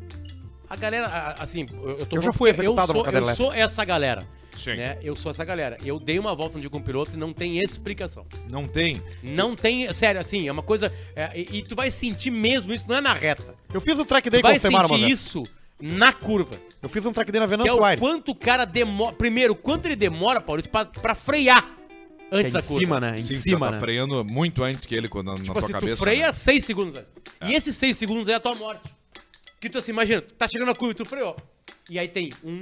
A galera, assim, eu, eu tô Eu já fui executado eu numa sou, cadeira eu sou essa galera. Sim. Né? Eu sou essa galera. Eu dei uma volta um dia com o piloto e não tem explicação. Não tem. Não tem, sério, assim, é uma coisa. é, e, e tu vai sentir mesmo isso, não é na reta. Eu fiz um track Tu day com vai o Semar uma sentir isso na curva. Eu fiz um track day na Que é Venâncio o Aires. quanto o cara demora. Primeiro, quanto ele demora, Paulo, pra, pra frear é antes em da curva. cima, né? Em Sim, cima, tá né? freando muito antes que ele quando, na Tipo tua assim, cabeça. tu freia né? 6 segundos antes. E esses 6 segundos é a tua morte. Que tu assim, imagina, tu tá chegando na curva e tu freou. E aí tem um,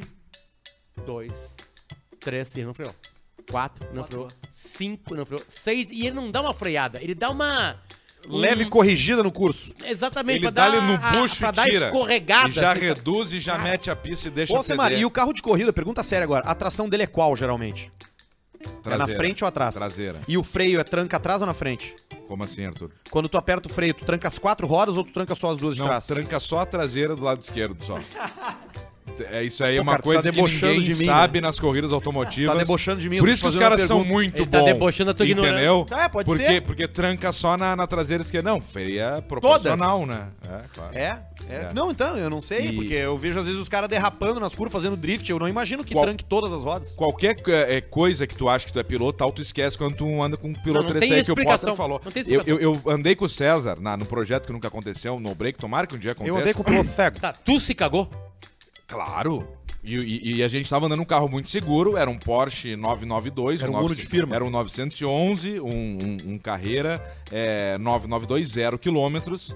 dois, três, e ele não freou. Quatro, não freou. Cinco, não freou. Seis, e ele não dá uma freada, ele dá uma. um- Leve corrigida no curso. Exatamente, Ele pra dá dar ali no a- bucho pra e dar tira. escorregada. E já assim, reduz e já mete a pista e deixa Ô, ceder. e o carro de corrida, pergunta séria agora. A tração dele é qual, geralmente? É na Traseira. frente ou atrás? Traseira. E o freio é tranca atrás ou na frente? Como assim, Arthur? Quando tu aperta o freio, tu tranca as quatro rodas ou tu tranca só as duas de Não, trás? tranca só a traseira do lado esquerdo só. É isso aí, é uma cara, tu coisa tá que debochando ninguém de mim, sabe nas corridas automotivas. Tá debochando de mim, Por eu isso que os caras são muito tá bons. debochando a tua Entendeu? É, pode Por ser. Porque tranca só na, na traseira esquerda. Não, freia proporcional, né? É, claro. É? é? É. Não, então, eu não sei, E- porque eu vejo às vezes os caras derrapando nas curvas, fazendo drift. Eu não imagino que Qual- tranque todas as rodas. Qualquer é, coisa que tu acha que tu é piloto, tal, tu esquece quando tu anda com um piloto Não, não tem desse aí que o explicação. Potter falou. Não tem eu, explicação. eu, eu andei com o César na, no projeto que nunca aconteceu, no break, tomara que um dia aconteça. Eu andei com o piloto cego. Tá, tu se cagou? Claro. E, e- e a gente tava andando num carro muito seguro, era um Porsche 992. Era um nove- Uno de firma. Era um 911, um, um, um Carreira é, 992, zero quilômetros.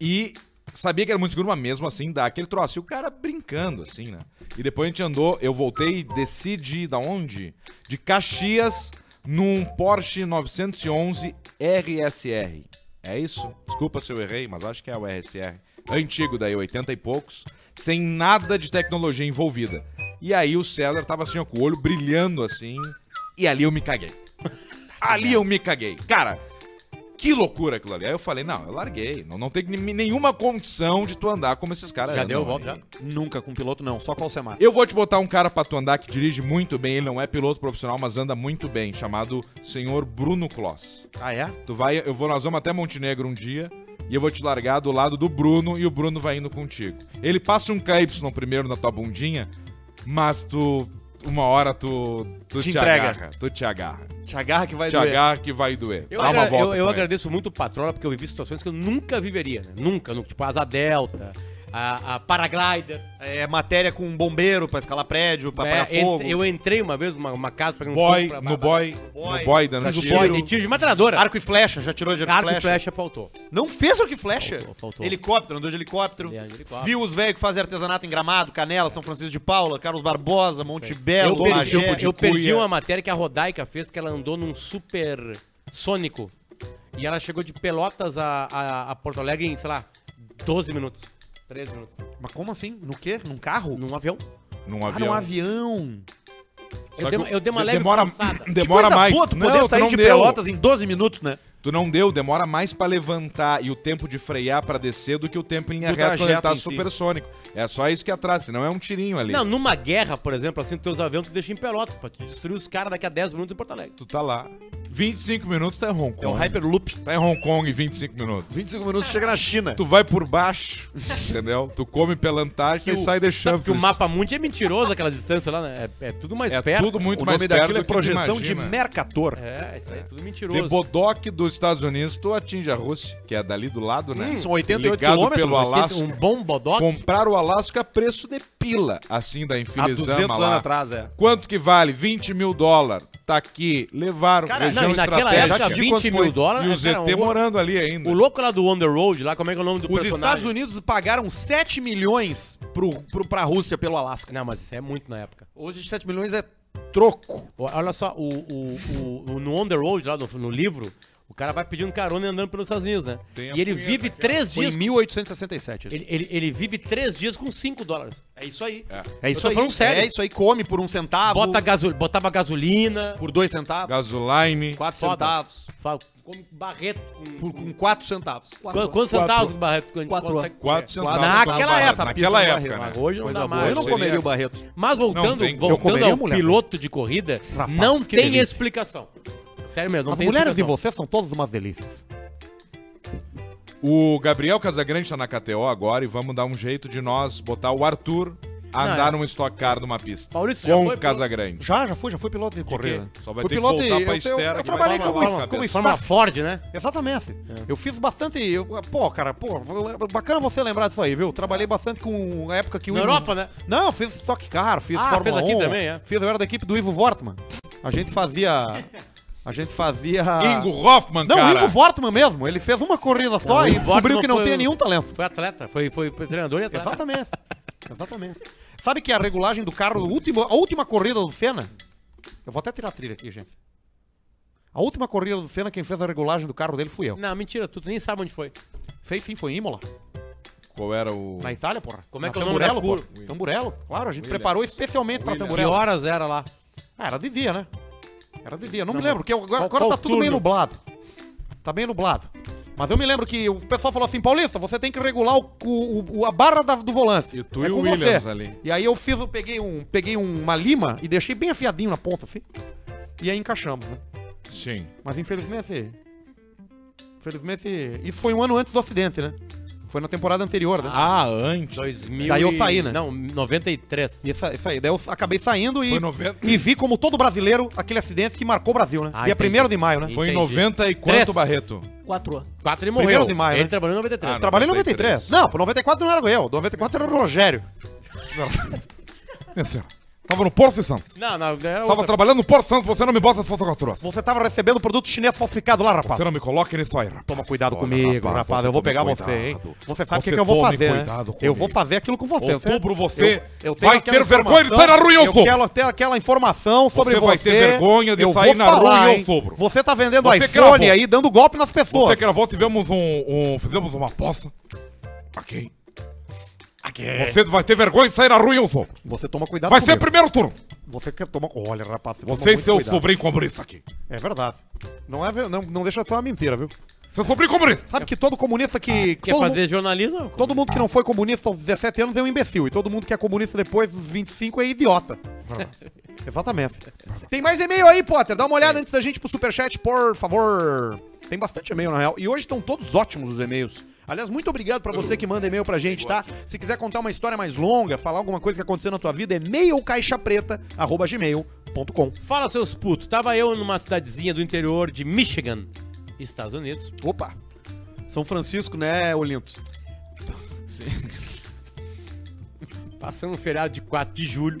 E sabia que era muito seguro, mas mesmo assim dá aquele troço. E o cara brincando, assim, né? E depois a gente andou, eu voltei e desci de, da onde? De Caxias, num Porsche 911 RSR. É isso? Desculpa se eu errei, mas acho que é o RSR. Antigo daí, 80 e poucos, sem nada de tecnologia envolvida. E aí o César tava assim, ó, com o olho brilhando assim, e ali eu me caguei. [laughs] Ali eu me caguei. Cara, que loucura aquilo ali. Aí eu falei, não, eu larguei. Não, não tem nenhuma condição de tu andar como esses caras Já andam deu volta, já? Nunca com piloto, não. Só com o Alcemar. Eu vou te botar um cara pra tu andar que dirige muito bem, ele não é piloto profissional, mas anda muito bem, chamado senhor Bruno Kloss. Ah, é? Tu vai, eu vou, nós vamos até Montenegro um dia e eu vou te largar do lado do Bruno e o Bruno vai indo contigo. Ele passa um KY primeiro na tua bundinha, mas tu uma hora tu tu Te te, entrega. agarra, tu te agarra. Te agarra que vai te doer. agarra que vai doer. Eu, Dá uma volta. eu, eu agradeço muito o Patrola, porque eu vivi situações que eu nunca viveria, né? Nunca, nunca. Tipo, asa delta, a, a paraglider. É matéria com bombeiro pra escalar prédio, pra É, apagar fogo. eu entrei uma vez numa uma casa pegando Boy, fogo pra- no pra- boy, boy. no boy dando Fiz o tiro. boy de tiro de. Arco e flecha, já tirou de arco, Arco e e flecha faltou. Não fez arco e flecha? Faltou, faltou. Helicóptero, andou de helicóptero. Helicóptero. Viu os velhos que fazem artesanato em Gramado, Canela, São Francisco de Paula, Carlos Barbosa, Monte Belo, eu perdi, Magé. eu, perdi uma matéria que a Rodaica fez, que ela andou num super sônico. E ela chegou de Pelotas a, a, a Porto Alegre em, sei lá, 12 minutos. 13 minutos. Mas como assim? No quê? Num carro? Num avião. Num Ah, avião. num avião. Eu dei, uma- eu dei uma leve demora, forçada. [laughs] Que demora coisa mais. boa tu Não, poder tu sair não de deu. Pelotas em 12 minutos, né? Tu não deu, demora mais pra levantar e o tempo de frear pra descer do que o tempo em linha Do reta quando ele trajeto tá em si. supersônico. É só isso que atrás, senão é um tirinho ali. Não, numa guerra, por exemplo, assim, teus aviões tu deixa em Pelotas, pra te destruir os caras daqui a 10 minutos em Porto Alegre. Tu tá lá. 25 minutos tá em Hong Kong. É um Hyperloop. Tá em Hong Kong em 25 minutos. 25 minutos chega na China. Tu vai por baixo, entendeu? Tu come pela Antártida e sai deixando. que o mapa mundi é mentiroso, aquela distância lá, né? É, é tudo mais é perto. tudo muito o mais nome perto daquilo é do que tu projeção de imagina. Mercator. É, isso aí é tudo De mentiroso. Bodoc dos Estados Unidos, tu atinge a Rússia, que é dali do lado, né? Sim, são 88 Ligado quilômetros, pelo Alasca. Um bom bodoque. Comprar o Alasca a preço de pila, assim, da Há Infilizama 200 lá. anos atrás, é. Quanto que vale? 20 mil dólares. Tá aqui. Levaram. Cara, região não, naquela época, Já te digo 20 quanto mil dólares. E o cara, ZT o- morando ali ainda. O louco lá do On The Road, lá, como é que é o nome do Os personagem? Estados Unidos pagaram 7 milhões pro, pro, pra Rússia pelo Alasca. Não, mas isso é muito na época. Hoje 7 milhões é troco. Olha só, o, o, o- o- no On The Road, lá no, no livro, cara vai pedindo carona e andando pelos Estados Unidos, né? Tem a E ele punheta vive três Foi dias... em 1867. isso. Ele, ele, ele vive três dias com 5 dólares. É isso aí. É. É isso aí. falando sério. É isso aí. Come por um centavo. Bota gaso, botava gasolina... por dois centavos. Gasoline. Quatro Foda. centavos. Fala, come barreto com... Por, com quatro centavos. Qu- Quantos centavos o barreto que a gente Quatro. consegue comer? Quatro centavos. Naquela Essa época. Naquela Pizza época, né? Hoje não Coisa dá boa. mais. Eu não Seria- comeria o Barreto. Mas voltando, Não tem como. Eu voltando comeria ao mulher, piloto de corrida, Rapaz, não que tem delícia. explicação. Sério mesmo, não As tem mulheres de explicação. vocês são todas umas delícias. O Gabriel Casagrande tá na KTO agora e vamos dar um jeito de nós botar o Arthur a Não, andar é. num Stock Car numa pista. Maurício, já com foi o Casagrande. Já, já fui, já fui piloto de corrida. Só vai Fui ter que piloto voltar de- pra eu- Estera, Eu, que eu trabalhei como, como, uma como cabeça. Fórmula staff. Ford, né? Exatamente. Eu fiz bastante. eu- pô, cara, pô, bacana você lembrar disso aí, viu? Trabalhei bastante com a época que o Na Ivo- Europa, né? Não, eu fiz Stock Car, fiz Ah, Fórmula fez aqui 1. também, é? Fiz, eu era da equipe do Ivo Wortmann. A gente fazia. A gente fazia. Ingo Hoffman, Não, cara. Ingo Wortmann mesmo. Ele fez uma corrida só Não, e descobriu que não foi nenhum talento. Foi atleta, foi, foi treinador e atleta. Exatamente. Exatamente. Sabe que a regulagem do carro, último, a última corrida do Senna. Eu vou até tirar a trilha aqui, gente. A última corrida do Senna, quem fez a regulagem do carro dele fui eu. Não, mentira, tu nem sabe onde foi. Fez sim, foi em Imola. Qual era o... Na Itália, porra. Como é que é o nome da Tamburello, porra. Tamburello. Claro, a gente Williams. preparou especialmente pra Williams. Que Tamburello. horas era lá? Ah, era de dia, né? Era de dia. Não, Não, me lembro, porque agora, agora tá tudo meio turno? nublado. Tá bem nublado. Mas eu me lembro que o pessoal falou assim, Paulista, você tem que regular o, o- o- a barra da- do volante. E tu É e o Williams você. ali. E aí eu fiz, eu peguei, um, peguei uma lima e deixei bem afiadinho na ponta, assim. E aí encaixamos, né? Sim. Mas infelizmente. Infelizmente. Isso foi um ano antes do acidente, né? Foi na temporada anterior, né? Ah, antes. 2000 Daí eu e- saí, né? Não, 93. Isso, isso aí. Daí eu acabei saindo e, Foi 90. e vi, como todo brasileiro, aquele acidente que marcou o Brasil, né? Ah, Dia entendi. 1 de maio, né? Foi em Entendi. 90 e quanto, Três. Barreto? Quatro. 4 ele Primeiro morreu. de maio, Ele né? trabalhou em 93. Ah, não. Trabalhei em 93. 93. Não, pro 94 não era eu. 94 era o Rogério. Minha [laughs] senhora. Tava no Porto Santos. Não, não, era Tava outra. trabalhando no Porto Santos, você não me bota as fotografaturas. Você tava recebendo produto chinês falsificado lá, rapaz. Você não me coloque nisso aí, rapaz. Toma cuidado Olha, comigo, rapaz, rapaz. você Eu vou pegar cuidado. você, hein? Você sabe o que, Você que eu vou fazer, né? Eu vou fazer aquilo com você. Outubro você tenho vai aquela ter vergonha de sair na rua em Eu outubro. quero ter aquela informação sobre você. vai ter vergonha de Eu sair na rua em hein? outubro. Você tá vendendo Você iPhone gravou. aí, dando golpe nas pessoas. Você gravou, tivemos um, um- Fizemos uma aposta. Ok. Você vai ter vergonha de sair na rua outubro. Você toma cuidado Vai ser comigo. primeiro turno. Você quer tomar... Olha, rapaz, você, toma Você e seu cuidado. sobrinho comunista aqui. É verdade. Não, é, não, não deixa de ser uma mentira, viu? Seu sobrinho comunista. Sabe que todo comunista que... Quer todo, fazer jornalismo? mu- todo mundo que não foi comunista aos 17 anos é um imbecil. E todo mundo que é comunista depois dos 25 é idiota. [laughs] Exatamente. Tem mais e-mail aí, Potter. Dá uma olhada antes da gente ir pro superchat, por favor. Tem bastante e-mail, na real. E hoje estão todos ótimos os e-mails. Aliás, muito obrigado pra você que manda e-mail pra gente, tá? Se quiser contar uma história mais longa, falar alguma coisa que aconteceu na tua vida, é mailcaixapreta.gmail.com Fala, seus putos. Tava eu numa cidadezinha do interior de Michigan, Estados Unidos. Opa! São Francisco, né, Olinto? Passando um feriado de 4 de julho.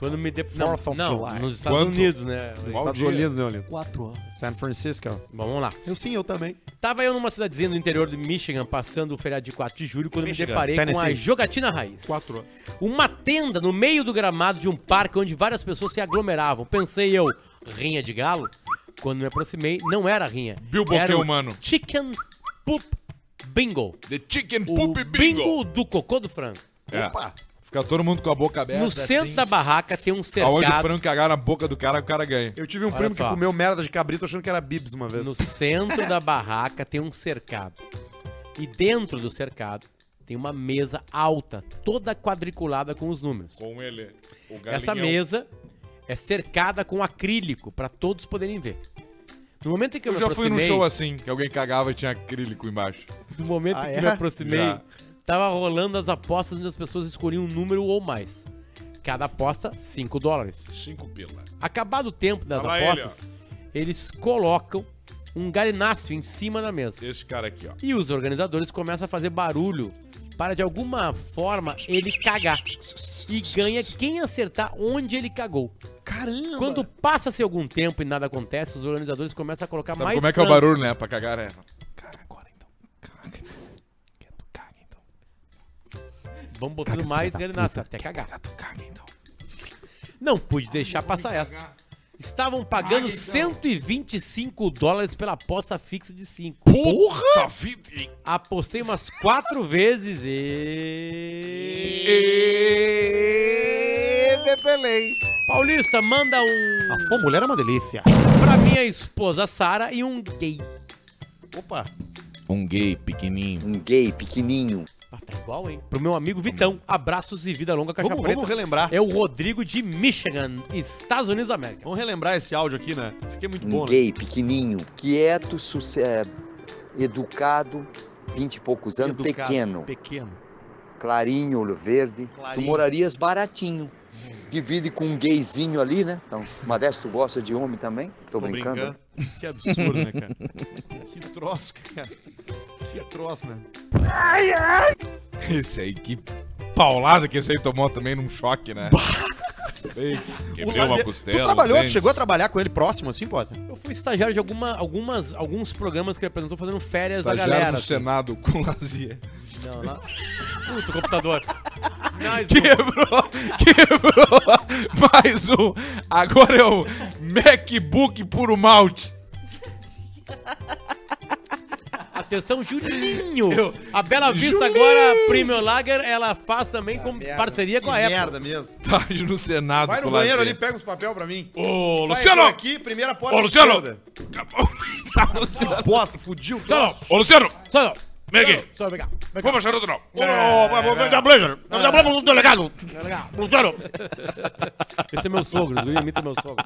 Quando me dei. Não, of não July. nos Estados Quanto? Unidos, né? Qual Estados dia? Unidos, né, Olinto? Quatro. San Francisco. Bom, vamos lá. Eu sim, eu também. Tava eu numa cidadezinha do interior de Michigan, passando o feriado de 4 de julho, quando Michigan, me deparei com a Tennessee. jogatina raiz. Quatro. Uma tenda no meio do gramado de um parque onde várias pessoas se aglomeravam. Pensei eu, rinha de galo? Quando me aproximei, não era rinha. Bilboquê era o humano. Chicken Poop Bingo. The Chicken O Poop bingo. Bingo. do cocô do frango. É. Opa! Fica todo mundo com a boca aberta. No centro assim. da barraca tem um Aonde o cercado. frango cagar na boca do cara, o cara ganha. Eu tive um Olha primo que só. comeu merda de cabrito achando que era bibs uma vez. No centro da barraca tem um cercado. E dentro do cercado tem uma mesa alta, toda quadriculada com os números. Com ele. O Essa mesa é cercada com acrílico para todos poderem ver. No momento em que eu, Eu me já fui num show assim, que alguém cagava e tinha acrílico embaixo. no momento Ah, em que é? me aproximei, Já. Tava rolando as apostas onde as pessoas escolhiam um número ou mais. Cada aposta, 5 dólares. Cinco pila. Acabado o tempo das Olha lá ele, apostas, eles colocam um galináceo em cima da mesa. Esse cara aqui, ó. E os organizadores começam a fazer barulho para de alguma forma ele cagar. E ganha quem acertar onde ele cagou. Caramba! Quando passa-se algum tempo e nada acontece, os organizadores começam a colocar Sabe mais como é que é o barulho, né? Pra cagar é. Caga agora então. Caga então. Quer tu caga então. Vamos botando mais galináceo até cagar. Caga tu caga então. Não pude deixar passar essa. Estavam pagando 125 dólares pela aposta fixa de 5. Porra! Apostei umas quatro vezes e. E... Bebelei. Paulista, manda um. A sua mulher é uma delícia. Pra minha esposa Sara e um gay. Opa. Um gay pequenininho. Um gay pequenininho. Ah, tá igual, hein? Pro meu amigo Vitão. Abraços e vida longa, caixa Vamos, preta. vamos relembrar. É o Rodrigo de Michigan, Estados Unidos da América. Vamos relembrar esse áudio aqui, né? Isso aqui é muito Um bom, né? gay pequenininho, quieto, suce- é, educado, vinte e poucos anos, Educado, pequeno, Pequeno. clarinho, olho verde. Clarinho. Tu morarias baratinho. Divide com um gayzinho ali, né? Então, Modesto gosta de homem também. Tô, Tô brincando. brincando. Que absurdo, né, cara? que troço, cara. Que troço, né? Esse aí, que paulada que esse aí tomou também num choque, né? Ei, Quebrei uma Mas, costela. Tu trabalhou, tu chegou a trabalhar com ele próximo assim, pode? Eu fui estagiário de alguma, algumas, alguns programas que ele apresentou fazendo férias da Estagiário galera. no assim. Senado com Lazia. Não, lá. Puta, o computador. [laughs] Mas, Quebrou, quebrou mais um. Agora é o MacBook puro malte. atenção, Juninho. A Bela Vista agora, Premium Lager, ela faz também com parceria com a Apple. merda mesmo. Tarde no Senado Vai no banheiro ali, pega uns papel pra mim. Ô, Sai Luciano! aqui, primeira porta [laughs] Ô, Luciano! bosta, fudiu Luciano! Ô, Luciano! Só, não. Vem aqui! Só, vem cá. Vem cá. Vamos charuto não. Delegado. Luciano. Esse é meu sogro, ele imita meu sogro.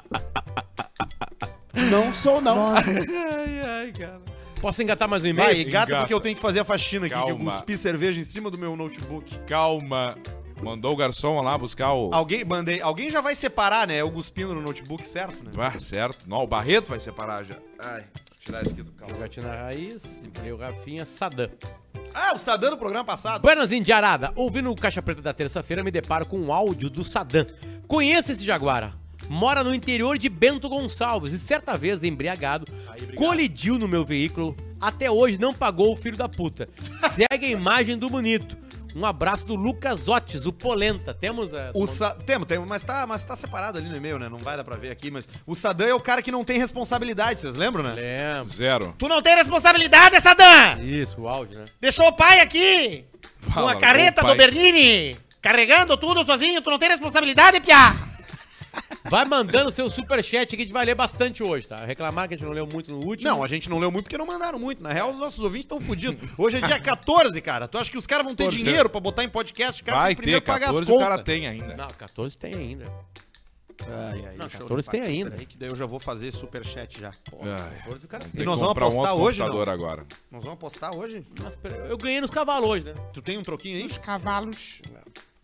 Não sou, não. Ai, ai, cara. Posso engatar mais um Vai, e-mail? engata Engata. porque eu tenho que fazer a faxina aqui, que eu Calma. cuspi cerveja em cima do meu notebook. Calma. Mandou o garçom lá buscar o... Alguém, mandei, alguém já vai separar, né? Eu cuspindo no notebook, certo, né? Ah, certo. Não, o Barreto vai separar já. Ai, tirar isso aqui do calma. Gatinho na raiz, e o Rafinha Sadam. Ah, o Sadam no programa passado. Buenas Indiarada, ouvindo o Caixa Preta da terça-feira, me deparo com um áudio do Sadam. Conheço esse Jaguara. Mora no interior de Bento Gonçalves e certa vez, embriagado, colidiu no meu veículo. Até hoje não pagou o filho da puta. Segue a imagem do bonito. Um abraço do Lucas Otis, o Polenta. Temos. eh, O Sa... Temos, temos, mas tá, mas tá separado ali no e-mail, né? Não vai dar pra ver aqui, mas o Sadam é o cara que não tem responsabilidade, vocês lembram, né? Lembra. Zero. Tu não tem responsabilidade, Sadam! Isso, o áudio, né? Deixou o pai aqui com Fala, a carreta meu do. Bernini, carregando tudo sozinho, tu não tem responsabilidade, piá! Vai mandando seu superchat que a gente vai ler bastante hoje, tá? Reclamar que a gente não leu muito no último. Não, a gente não leu muito porque não mandaram muito. Na real, os nossos ouvintes estão fodidos. Hoje é dia 14, cara. Tu acha que os caras vão ter 14, dinheiro pra botar em podcast? O cara Vai tem primeiro ter, pagar 14 as o cara tem ainda. Não, 14 tem ainda. Ai, ai, Não, deixa eu 14 limpar tem ainda. peraí, que daí eu já vou fazer superchat já. Ai, 14 o cara tem. E nós vamos um apostar outro hoje, computador agora. Nós vamos apostar hoje? Pera, eu ganhei nos cavalos hoje, né? Tu tem um troquinho aí? Os cavalos.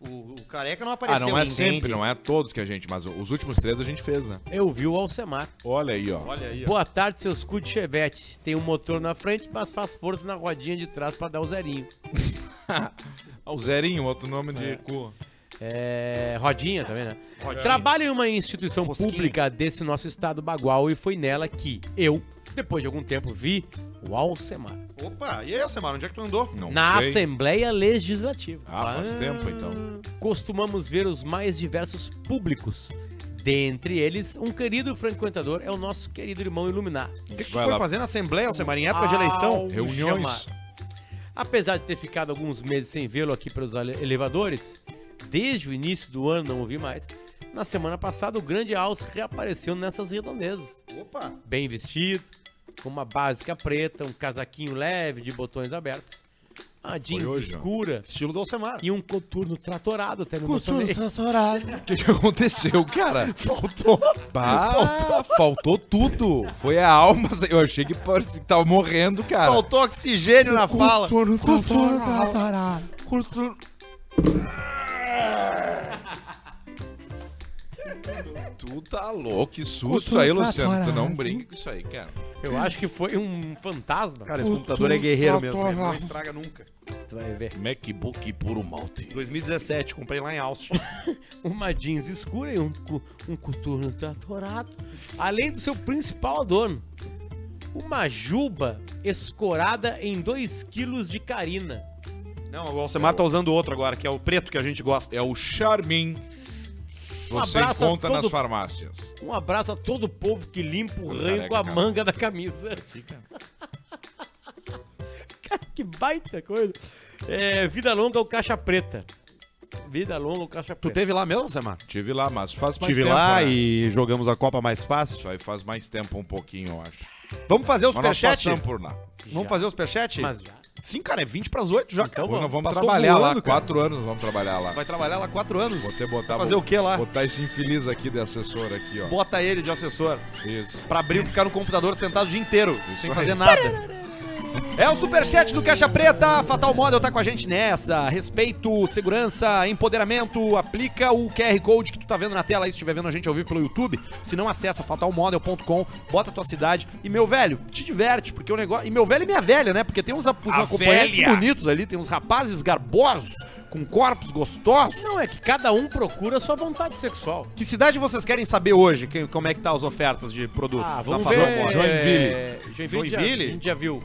O, o careca não Ah, apareceu não é ainda, sempre, hein? não é todos que a gente, mas os últimos três a gente fez, né? Eu vi o Alcemar. Olha aí, ó. Olha aí, ó. Boa tarde, seus cu de chevette. Tem um motor na frente, mas faz força na rodinha de trás pra dar o zerinho. [laughs] Ah, o Zerinho, outro nome de cu. É. Rodinha também, né? Rodinha. Trabalho em uma instituição Rosquinha. pública desse nosso estado bagual e foi nela que eu, depois de algum tempo, vi o Alcemar. Opa, e aí, Alcemar, onde é que tu andou? Não na sei. Assembleia Legislativa. Ah, faz tempo então. Costumamos ver os mais diversos públicos. Dentre eles, um querido frequentador é o nosso querido irmão Iluminar. O que, que foi lá. fazer na Assembleia, Alcemar, em época de eleição? Ao Reuniões. chamar. Apesar de ter ficado alguns meses sem vê-lo aqui pelos ele- elevadores, desde o início do ano não ouvi mais. Na semana passada, o grande Alce reapareceu nessas redondezas. Opa! Bem vestido, com uma básica preta, um casaquinho leve de botões abertos, uma jeans hoje, ó. escura Estilo do Alcemar. e um coturno tratorado, até me emocionei. O que, que aconteceu, cara? [laughs] Faltou. Bah, faltou. tudo. Foi a alma. Eu achei que parecia que tava morrendo, cara. Faltou oxigênio na fala. Tu tá louco. Que susto aí, Luciano. Tu não brinca com isso aí, cara. Eu acho que foi um fantasma. Cara, esse computador é guerreiro mesmo. né? Não estraga nunca. tu vai ver. MacBook puro malte. 2017, comprei lá em Austin. [laughs] Uma jeans escura e um, um coturno tratorado. Além do seu principal adorno. Uma juba escorada em 2 quilos de carina. Não, o Alcemar tá usando outro agora, que é o preto que a gente gosta. É o Charmin. Você abraço a encontra nas todo- farmácias. Um abraço a todo o povo que limpa o ranho com a cara. manga da camisa. Cara, [laughs] que baita coisa. É, vida longa ou caixa preta. Vida longa ou caixa Tu preta. teve lá mesmo, Semar? Tive lá, mas faz mais Tive tempo, lá né? e jogamos a Copa mais fácil. Isso aí faz mais tempo um pouquinho, eu acho. Vamos fazer o nós superchat? passamos por lá. Vamos fazer o superchat? Mas já. Sim, cara, é 20 pras 8 já. Então cara. Nós vamos Passou trabalhar lá, voando, cara. quatro anos vamos trabalhar lá. Vai trabalhar lá 4 anos. Vou ter botar, Fazer vou- o que lá? Botar esse infeliz aqui de assessor aqui, ó. Bota ele de assessor. Isso. Pra abrir e ficar no computador sentado o dia inteiro, Isso sem aí. fazer nada. É o superchat do Caixa Preta. Fatal Model tá com a gente nessa. Respeito, segurança, empoderamento. Aplica o QR Code que tu tá vendo na tela aí, se estiver vendo a gente ao vivo pelo YouTube. Se não, acessa fatalmodel.com, bota a tua cidade. E meu velho, te diverte, porque o negócio. E meu velho e minha velha, né? Porque tem uns, uns acompanhantes velha. bonitos ali, tem uns rapazes garbosos, com corpos gostosos. Não, é que cada um procura a sua vontade sexual. Que cidade vocês querem saber hoje? Que- como é que tá as ofertas de produtos? Ah, vamos ver. Model? é, Joinville. já- Joinville? A gente já viu.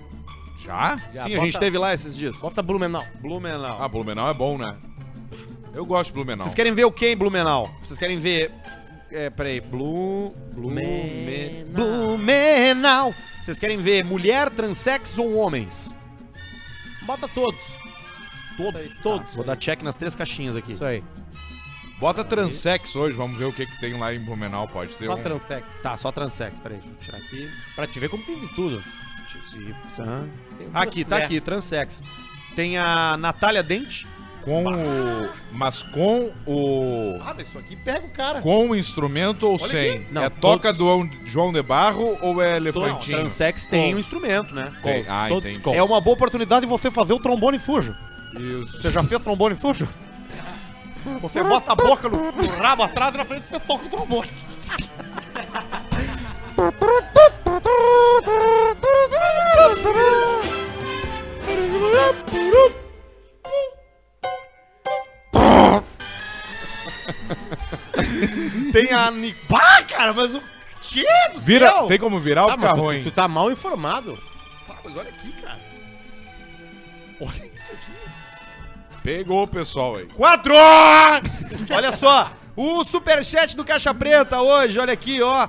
Já? Já, Sim, a bota- gente teve lá esses dias. Bota Blumenau. Blumenau. Ah, Blumenau é bom, né? Eu gosto de Blumenau. Vocês querem ver o que em Blumenau? Vocês querem ver. É, peraí. Blu. Blume, Blumenau. Blumenau. Vocês querem ver mulher, transex ou homens? Bota todos. Todos. Todos. Vou dar check nas três caixinhas aqui. Isso aí. Bota Transex hoje, vamos ver o que, que tem lá em Blumenau. Pode ter Só um... transex. Tá, só transex. Peraí, deixa eu tirar aqui. Pra te ver como tem de tudo. Tem duas Aqui, tá aqui, transex. Tem a Natália Dente. Com o... Mas com o... Ah, mas isso aqui pega o cara. Com o instrumento ou Olha sem? aqui. Não, é toca todos. do João de Barro ou é Não, elefantinho? transex tem Com. um instrumento, né? Tem. Ah, Todos entendi. com. É uma boa oportunidade de você fazer o trombone sujo. Isso. Você já fez trombone sujo? Você bota a boca no, no rabo atrás e na frente você toca o trombone. [laughs] [laughs] Tem a Pá, cara, mas o. Tchê do Vira, céu! tem como virar ou Ah, ficar mas tu, ruim? tu tá mal informado. Pá, mas olha aqui, cara. Olha isso aqui. Pegou o pessoal aí. Quatro! Olha só, o superchat do Caixa Preta hoje, olha aqui, ó.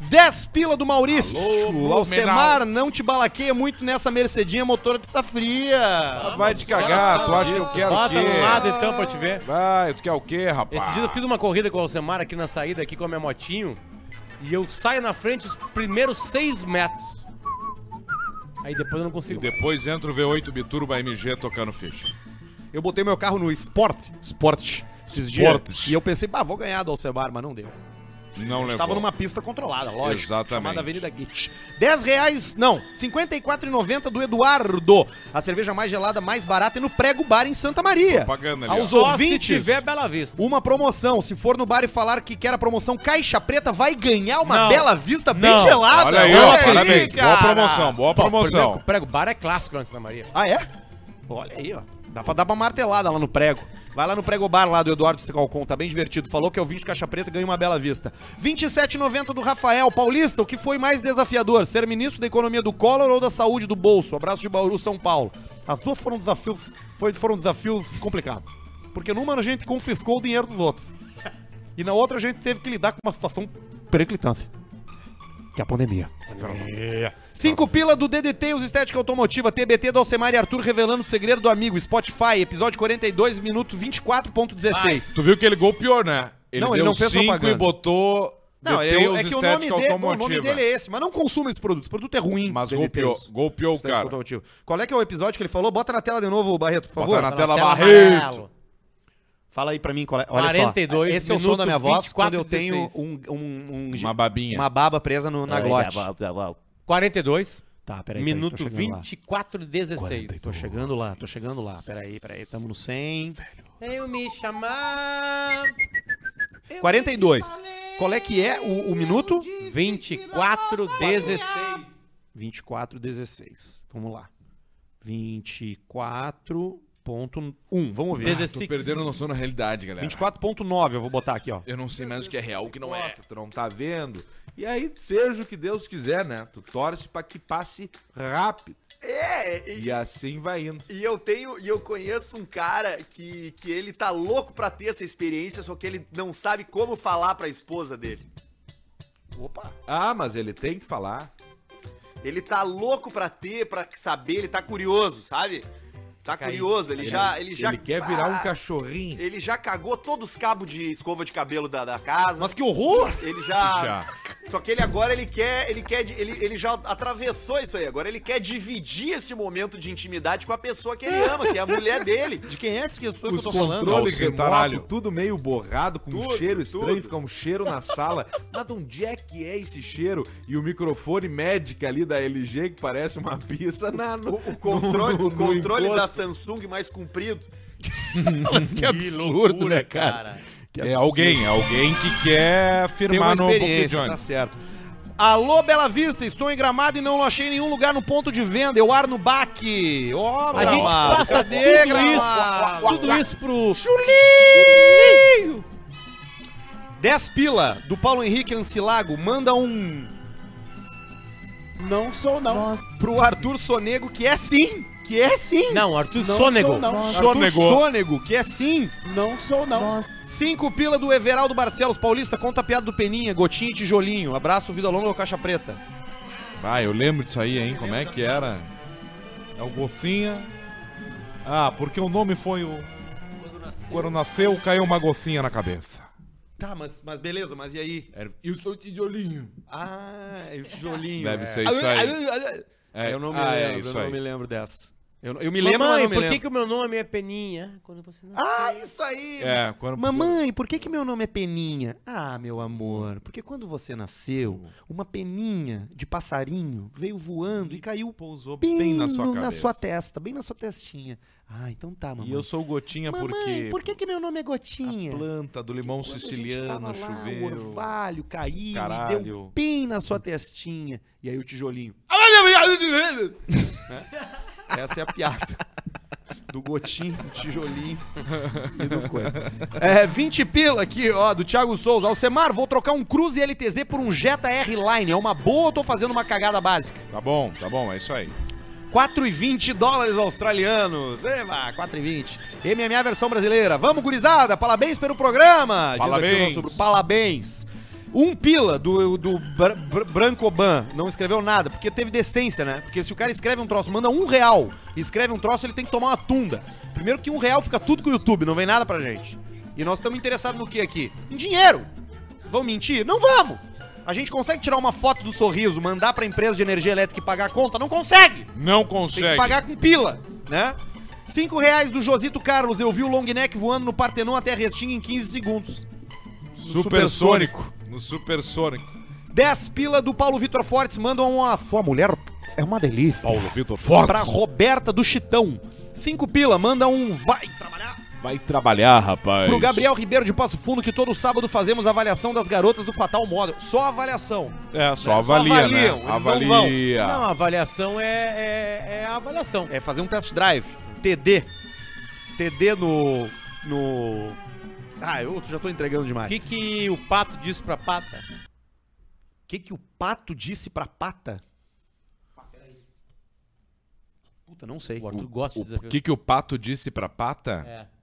10 pila do Maurício. Alô. Alcemar, não te balaqueia muito nessa Mercedinha motor de pizza fria. Vai te cagar, tu acha que eu quero o Bota quê? no lado então pra te ver. Vai, tu quer o quê, rapaz? Esse dia eu fiz uma corrida com o Alcemar aqui na saída, aqui com a minha motinho. E eu saio na frente os primeiros seis metros. Aí depois eu não E consigo. depois entra o V8 Biturbo AMG tocando ficha. Eu botei meu carro no Sport, Sport, esses Sport. dias. E eu pensei, bah, vou ganhar do Alcemar, mas não deu. Não levou. tava numa pista controlada, lógico. Exatamente. Chamada Avenida Git. 10 reais, não, R$ 54,90 do Eduardo. A cerveja mais gelada, mais barata é no Prego Bar em Santa Maria. Propaganda ali, Aos. Só ouvintes, se tiver Bela Vista. uma promoção. Se for no bar e falar que quer a promoção Caixa Preta, vai ganhar uma Não. bela vista bem Não. gelada. Olha aí, ó, parabéns. Boa cara. promoção, boa Pô, promoção. primeiro, prego bar é clássico lá em Santa Maria. Ah, é? Olha aí, ó. Dá pra dar uma martelada lá no prego. Vai lá no prego bar lá do Eduardo Stecalcon, tá bem divertido. Falou que é o 20 Caixa Preta ganha uma bela vista. 27,90 do Rafael Paulista. O que foi mais desafiador? Ser ministro da economia do Collor ou da saúde do bolso? Abraço de Bauru, São Paulo. As duas foram desafios, foram desafios complicados. Porque numa a gente confiscou o dinheiro dos outros. E na outra a gente teve que lidar com uma situação periclitante. Que é a pandemia. Cinco pila do DDT, os Estética Automotiva, TBT do Alcemar e Arthur revelando o segredo do amigo, Spotify, episódio 42, minuto 24.16. Tu viu que ele golpeou, né? Ele Não, deu ele não fez cinco propaganda. e botou Não, é, é que o nome, Estética de- o nome dele é esse, mas não consuma esse produto. Esse produto é ruim. Mas golpeou, golpeou o cara. Qual é que é o episódio que ele falou? Bota na tela de novo, Barreto, por favor. Bota na tela, tela Barreto. amarelo. Fala aí pra mim qual é. Olha 42 só. Esse é o som da minha voz 24, quando eu tenho 16. um, um, um- Uma babinha. uma baba presa no, na glote. 42, Tá, peraí. peraí, minuto lá. 24 e 16. Tô chegando lá, tô chegando lá. Peraí, peraí, tamo no 100. Eu me chamar. 42. Qual é que é o, o minuto? 24, 16. 24, 16. Vamos lá. 24.1. Vamos ver. 16. Tô perdendo noção na realidade, galera. 24.9 eu vou botar aqui, ó. Eu não sei mais o que é real, o que não é. tu não tá vendo. E aí, seja o que Deus quiser, né? Tu torce pra que passe rápido. É, e, E assim vai indo. e eu tenho, e eu conheço um cara que, que ele tá louco pra ter essa experiência, só que ele não sabe como falar pra esposa dele. Opa! Ah, mas ele tem que falar. Ele tá louco pra ter, pra saber, ele tá curioso, sabe? Tá curioso, ele, já, ele já Ele quer virar um Ah, cachorrinho. Ele já cagou todos os cabos de escova de cabelo da, da casa. Mas que horror! Ele já, Já. Só que ele agora ele quer, ele quer, ele, ele já atravessou isso aí. Agora ele quer dividir esse momento de intimidade com a pessoa que ele ama, que é a mulher dele. [laughs] De quem é esse que eu tô falando? controles remoto, tudo meio borrado, com um Tudo, cheiro estranho, tudo. fica um cheiro na sala. [laughs] Mas de onde é que é esse cheiro? E o microfone Magic ali da LG, que parece uma pizza na, no, O, o controle, no- o no controle da. Samsung mais comprido. [laughs] Mas que absurdo, né, cara? É alguém, é alguém que quer firmar no experiência, tá certo. Alô, Bela Vista, estou em Gramado e não achei nenhum lugar no ponto de venda. Eu ar no baque. Ó, A gente passa cadê, tudo Gramado? isso, tudo isso pro... Chulinho! 10 pila do Paulo Henrique Ancilago. Manda um Não sou não. pro Arthur Sonego, que é sim. Que é sim. Não, Arthur Não Sônego. sou, não. Arthur Sonegou. Sônego, que é sim. Não sou não. 5 pila do Everaldo Barcelos Paulista. Conta a piada do Peninha, Gotinha e Tijolinho. Abraço, vida longa ou caixa preta. Ah, eu lembro disso aí, hein? Como é que era? É o Gocinha. Ah, porque o nome foi o. Quando nasceu, caiu uma gocinha na cabeça. Tá, mas, mas beleza, mas e aí? Era... E o seu tijolinho. Ah, é o tijolinho. Deve é. ser isso aí. É, eu não me ah, é lembro, eu não aí. me lembro dessa. Eu, eu me lembro, mas Mamãe, não me por lembro. que, que o meu nome é Peninha? Quando você não... Ah, isso aí! É, quando... Mamãe, por que, que meu nome é Peninha? Ah, meu amor, porque quando você nasceu, uma peninha de passarinho veio voando e caiu Pousou bem, bem na sua na sua testa, bem na sua testinha. Ah, então tá, mamãe. E eu sou gotinha mamãe, porque. por que, que meu nome é A Gotinha? planta do limão a gente siciliano, lá, O chuveiro. orvalho caiu e deu Caralho. bem na sua testinha. E aí o tijolinho. [laughs] Né? Essa é a piada. Do gotinho, do tijolinho [laughs] e do coisa. É, 20 pila aqui, ó, do Thiago Souza. Alcemar, vou trocar um Cruze LTZ por um Jetta R-Line. É uma boa ou tô fazendo uma cagada básica? Tá bom, tá bom, é isso aí. 4,20 dólares australianos. Eba, 4,20. MMA versão brasileira. Vamos, gurizada. Parabéns pelo programa. Diz aqui o Parabéns. nosso- Parabéns. Um pila do, do Br Br Brancoban. Não escreveu nada, porque teve decência, né? Porque se o cara escreve um troço, manda um real escreve um troço, ele tem que tomar uma tunda. Primeiro que um real fica tudo com o YouTube, não vem nada pra gente. E nós estamos interessados no que aqui? Em dinheiro. Vamos mentir? Não vamos. A gente consegue tirar uma foto do sorriso, mandar pra empresa de energia elétrica e pagar a conta? Não consegue. Não Tem consegue. que pagar com pila, né? Cinco reais do Josito Carlos. Eu vi o long neck voando no Partenon até a Restinga em 15 segundos. Supersônico. No supersônico. 10 pila do Paulo Vitor Fortes. Mandam uma... Sua mulher é uma delícia. Paulo Vitor Forte. Pra Roberta do Chitão. Cinco pila. Manda um... Vai trabalhar. Vai trabalhar, rapaz. Pro Gabriel Ribeiro de Passo Fundo, que todo sábado fazemos avaliação das garotas do Fatal Model. Só avaliação. É, só Né? Só avalia, avaliam, né? eles não Avalia. Não, a avaliação é, é, é avaliação. É fazer um test drive. TD. TD no... No... Ah, eu já tô entregando O demais. que, que o pato disse pra pata? O que, que o pato disse pra pata? Puta, não sei. O Arthur gosta de O que, que o pato disse pra pata? É.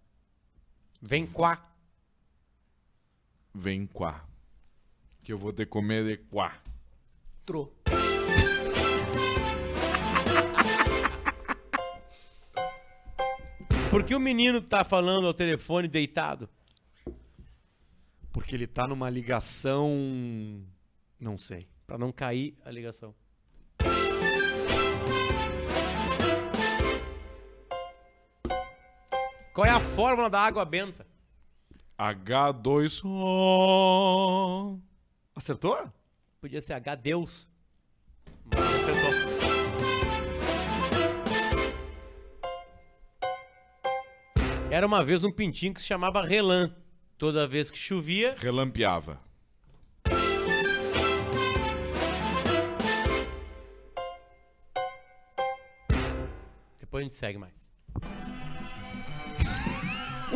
Vem quá. Vem quá. Que eu vou ter que comer de quá. Tro. [laughs] Por que o menino tá falando ao telefone deitado? Porque ele tá numa ligação. Não sei. Pra não cair a ligação. Qual é a fórmula da água benta? H2O. Acertou? Podia ser H Deus. Mas acertou. Era uma vez um pintinho que se chamava Relan. Toda vez que chovia, Relampeava. depois a gente segue mais.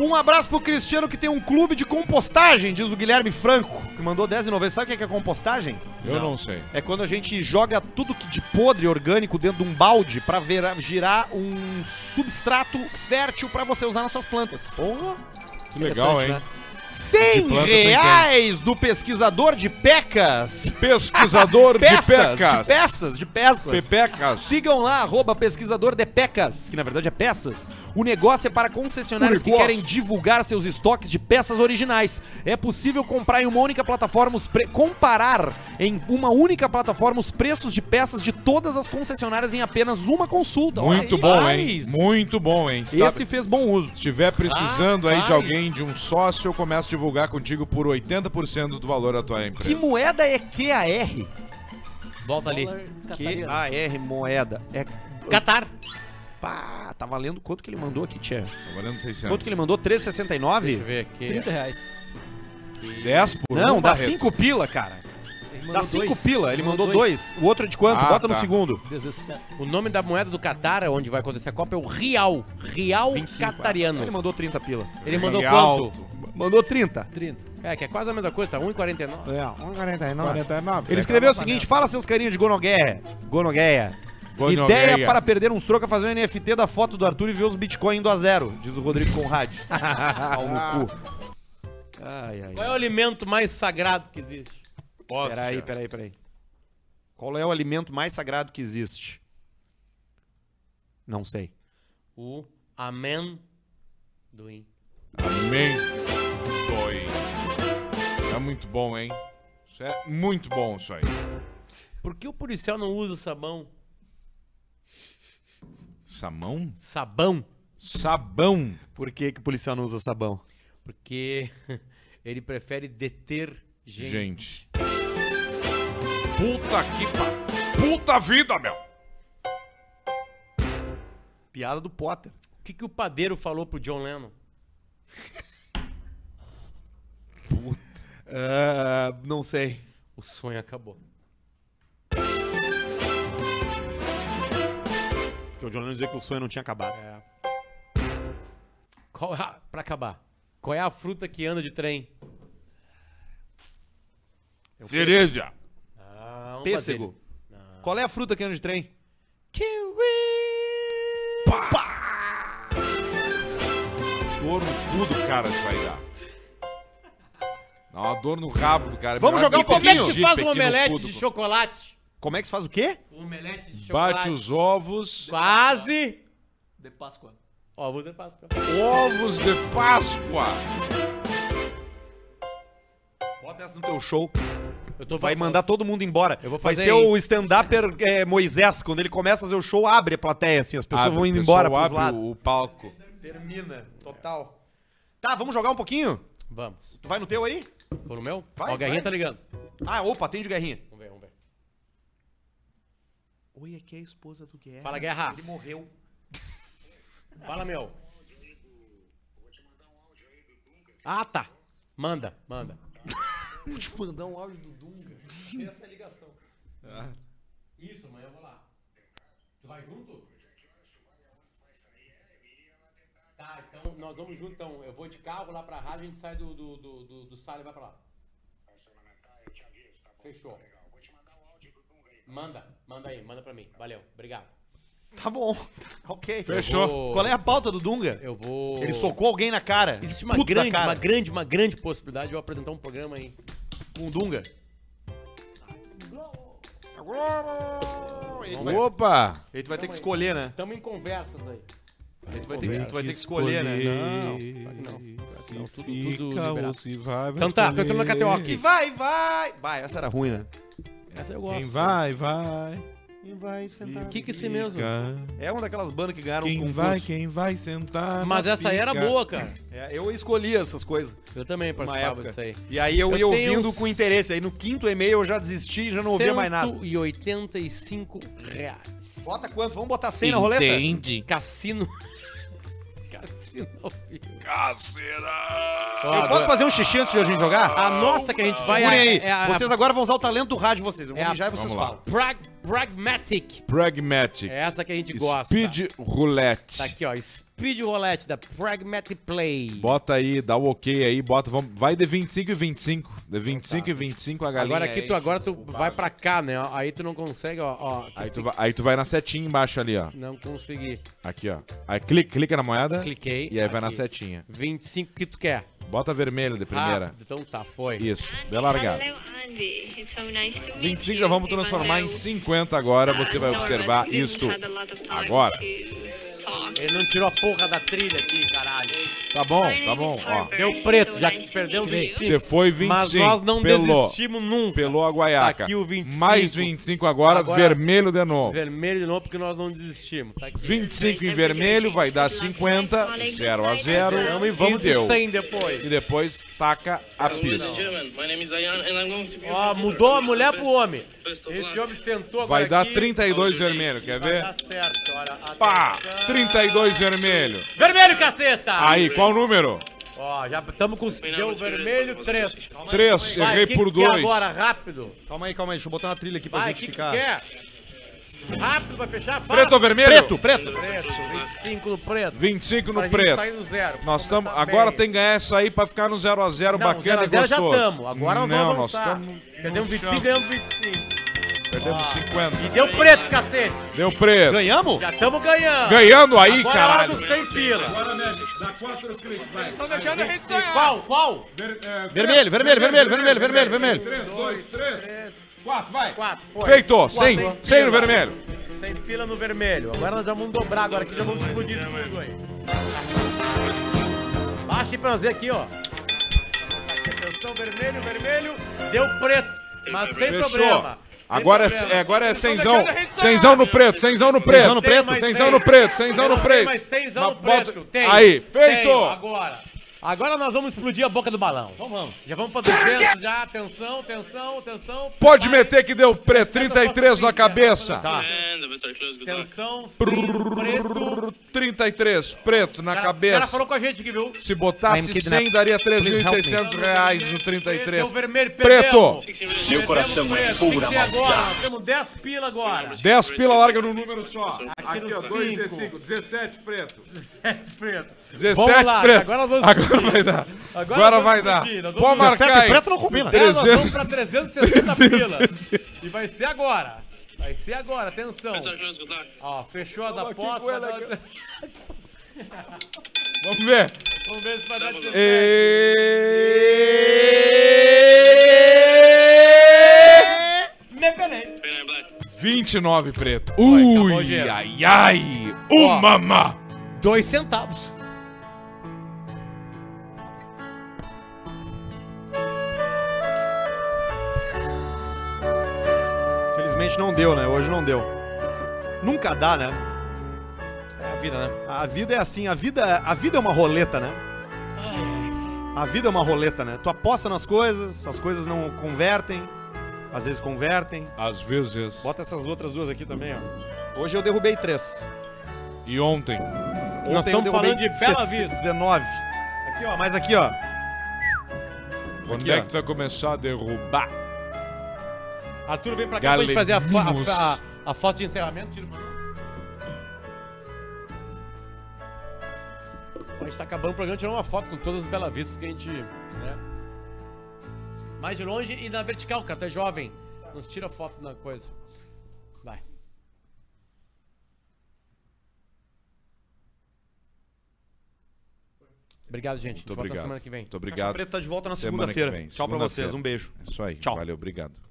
Um abraço pro Cristiano que tem um clube de compostagem, diz o Guilherme Franco, que mandou 10,90. Sabe o que é, é compostagem? Eu não, sei. É quando a gente joga tudo que de podre orgânico dentro de um balde pra ver- girar um substrato fértil pra você usar nas suas plantas. Porra! Que legal, hein? 100 planta tem reais do pesquisador de pecas. Pesquisador [laughs] de Peças, pecas. de peças, de peças. Pepecas. Sigam lá, arroba pesquisador de pecas, que na verdade é peças. O negócio é para concessionários que querem divulgar seus estoques de peças originais. É possível comprar em uma única plataforma os pre... comparar em uma única plataforma os preços de peças de todas as concessionárias em apenas uma consulta. Muito Olha bom, hein? Muito bom, hein? Se Esse fez bom uso. Se estiver precisando aí de alguém, de um sócio, eu começo a divulgar contigo por 80% do valor da tua Que empresa. moeda é QAR? Volta ali. QAR moeda. É Qatar. Pá, tá valendo quanto que ele mandou aqui, Tchê? Tá valendo 600. Quanto que ele mandou? Deixa eu 3,69? ver aqui. 30 reais. 10 por Não, um, dá Barreto. 5 pila, cara. Dá mandou 5 dois. pila, ele mandou 2. O outro é de quanto? Ah, Bota no tá. segundo. 17. O nome da moeda do Qatar, onde vai acontecer a Copa, é o Real. Real 25. Catariano. Ele mandou 30 pila. Ele mandou Real. quanto? Mandou 30. 30. É, que é quase a mesma coisa, tá 1,49. É, 1,49. 49. Ele escreveu o seguinte: fala seus carinhos de gonogueia. Gonogueia. Gonogueia. Ideia para perder uns troca fazer um NFT da foto do Arthur e ver os Bitcoin indo a zero, diz o Rodrigo Conrad. [laughs] Pau no cu. Ai, ai. Qual é o alimento mais sagrado que existe? Posso, Peraí, peraí, peraí. Qual é o alimento mais sagrado que existe? Não sei. O amém do Amém. Doi. É muito bom, hein? Isso é muito bom, isso aí. Por que o policial não usa sabão? Samão? Sabão? Sabão. Por que, que o policial não usa sabão? Porque [laughs] ele prefere deter gente. Gente. Puta que pa... Puta vida, meu. Piada do Potter. O que, que o padeiro falou pro John Lennon? Ah, não sei. O sonho acabou. Porque o John Lennon dizia que o sonho não tinha acabado. Qual é a... Pra acabar. Qual é a fruta que anda de trem? Cereja. Ah, um Pêssego. Qual é a fruta que anda de trem? Dor no cu do cara aí dá. Uma dor no rabo do cara. Vamos jogar um Como é que se faz um omelete de chocolate? Como é que se faz o quê? Um omelete de chocolate. Bate os ovos. Quase. De Páscoa. Ó, vou de Páscoa. Ovos de Páscoa. Bota essa no teu show. Eu tô Vai mandar todo mundo embora. Eu vou Vai fazer ser aí. o stand-upper é, Moisés. Quando ele começa a fazer o show, abre a plateia, assim. As pessoas Abre, vão indo embora pros abre lados. o palco. Termina, total. Tá, vamos jogar um pouquinho? Vamos. Tu vai no teu aí? Vou no meu? Vai, Ó, o Guerrinha vai. tá ligando. Ah, opa, atende o Guerrinha. Vamos ver, vamos ver. Oi, aqui é a esposa do Guerra. Fala, Guerra. Ele morreu. [laughs] Fala, meu. Ah, tá. Manda, manda. [laughs] [laughs] Vou te mandar um áudio do Dunga. Essa é a ligação. Isso, amanhã eu vou lá. Tu vai junto? Tá, então nós vamos junto então. Eu vou de carro lá pra rádio, a gente sai do, do, do, do, do sala e vai pra lá. Fechou. Manda, manda aí, manda pra mim. Valeu, obrigado. Tá bom. [laughs] ok. Fechou. Vou- Qual é a pauta do Dunga? Eu vou. Ele socou alguém na cara. Existe uma grande, cara. uma grande, uma grande possibilidade de eu apresentar um programa aí. Com o Dunga. Opa! Aí tu vai ter que escolher, né? Tamo em conversas aí. Aí tu vai ter que, tu vai ter que escolher, né? Não, não. Que não. Tudo, tudo liberado. se vai, Então tá, tô entrando na KTO aqui. Se vai, vai. Vai, essa era ruim, né? Essa eu gosto. Quem vai, vai. Quem vai sentar? O que que é esse mesmo? É uma daquelas bandas que ganharam os Quem concursos. vai, quem vai sentar. Mas na essa aí era boa, cara. É, eu escolhi essas coisas Eu também participava disso aí. E aí eu, Eu ia ouvindo uns- com interesse. Aí no quinto e-mail eu já desisti e já não ouvia mais nada. 185 reais. Bota quanto? Vamos botar 100 na roleta? Entende? Cassino. [laughs] Cassino Ó, Eu posso fazer um xixi antes de a gente jogar? A nossa que a gente vai Segurem aí. é a, vocês agora vão usar o talento do rádio de vocês. Eu vou É mijar e vocês falam. Prag, Pragmatic. Pragmatic. É essa que a gente gosta. Speed Roulette. Tá aqui, ó. Speed Roulette da Pragmatic Play. Bota aí, dá o ok aí, bota, vamos, vai de 25 e 25. De 25 e 25 a galinha. Agora aqui tu, enche agora tu vai pra cá, né? Aí tu não consegue, ó. ó Aí tu, vai, aí tu vai na setinha embaixo ali, ó. Não consegui. Aqui, ó. Aí clica, clica na moeda. Cliquei. E aí vai na aqui. setinha. 25 que tu quer. Bota vermelho de primeira. Ah, então tá, foi. Isso, de largada. Andy. So nice to meet 25 you, já vamos transformar em though, 50 agora. Você vai us observar isso agora. Ele não tirou a porra da trilha aqui, caralho. Tá bom, tá bom. Ó. Deu preto, já que perdeu meet you. 25. você foi 25. Mas nós não pelou. desistimos nunca. Pelou a guaiaca. Tá aqui o 25. Mais 25 agora, Agora- vermelho de novo. Vermelho de novo porque nós não desistimos. Tá aqui. 25 em vermelho vai dar 50, 0 a 0 Vamos e vamos de deu. 100 depois. E depois taca a pista. Ó, mudou a mulher pro homem. Esse homem sentou agora Vai dar aqui. 32 vermelho, quer Vai ver? dar certo, olha. Pá, Atenção. 32 vermelho. Vermelho, caceta! Aí, qual número? Ó, já estamos com... Deu vermelho, 3. 3, errei por 2. agora, rápido. Calma aí, calma aí. Deixa eu botar uma trilha aqui pra Vai, o gente que, que ficar. quer? Rápido, vai fechar? Fala. Preto ou vermelho? Preto, preto. Preto, 25 no preto. 25 Pra no gente preto. sair do zero. Nós estamos. Agora bem. tem que ganhar isso aí pra ficar no 0x0 Não, bacana zero a e zero já gostoso. estamos. Agora nós Não, vamos nós avançar. estamos. Perdemos 25, ganhamos 25. Perdemos 50. E deu preto, cacete. Deu preto. Ganhamos? Já estamos ganhando. Ganhando aí, Agora é hora caralho. do 100 pila. Qual, qual? Vermelho, vermelho, vermelho, vermelho, vermelho, vermelho. 3, 2, 3, 4, vai. 4, foi. Feito, 100, Quatro, 100 no vermelho. 100 pila no vermelho. Agora nós já vamos dobrar agora aqui, já vamos explodir tudo aí. Baixa ver aqui, ó. Atenção, vermelho, vermelho. Deu preto, mas sem Fechou. problema. Sem Agora é, é, agora é cenzão. Cenzão no preto, cenzão no preto. no preto, cem. no preto, cenzão Eu no preto. no preto. Tem. Aí, feito. Tenho, agora. Agora nós vamos explodir a boca do balão. Vamos, vamos. Já vamos pra 200 já. Atenção, atenção, atenção. Pode Vai. meter que deu preto, 33 na cabeça. Tá. Luck. Atenção, preto. 33, preto na cara- O cara cabeça. falou com a gente aqui, viu? Se botasse 100, daria 3.600 reais no Deu 33. vermelho, Preto. perdemos. 16 red. Meu coração é pura agora. Nós temos 10 pila agora. 10 pila larga no número só. Aqui Aqui, ó, no 2 cinco. d 5, 17 preto. 10 preto. 17 Vamos lá, preto. agora nós vamos Agora vai dar. Agora Agora vai vamos dar. nós vamos Pode marcar 17 aí. preto não combina. É, nós 300. vamos pra 360 pila. E vai ser agora. Vai ser agora, atenção. Luck. Ó, fechou a da posse. aqui. Vamos ver. Vamos ver se vai dar 17. E... Me pelei. 29 black. 29 preto. Ui, ai, ai. O Ó. mamá. Dois centavos. Infelizmente não deu, né? Hoje não deu. Nunca dá, né? É a vida, né? A vida é assim, a vida, a vida é uma roleta, né? A vida é uma roleta, né? Tu aposta nas coisas, as coisas não convertem, às vezes convertem. Às vezes. Bota essas outras duas aqui também, ó. Hoje eu derrubei três. E ontem. Ontem Nós estamos falando de Bela Vista. 19. Aqui, ó, mais aqui, ó. Quando Aqui, é ó. que tu vai começar a derrubar? Arthur vem pra cá pra gente fazer a, a, a- a foto de encerramento. Tira pra. A gente tá acabando o programa tirando uma foto com todas as belas vistas que a gente. Né? Mais de longe e na vertical, cara. Tu é jovem. Nos tira foto na coisa. Vai. Obrigado, gente. Muito Volta obrigado. semana que vem. Muito Caixa obrigado. Preta tá de volta na segunda-feira. Tchau pra segunda-feira. vocês, um beijo. É isso aí. Tchau. Valeu, obrigado.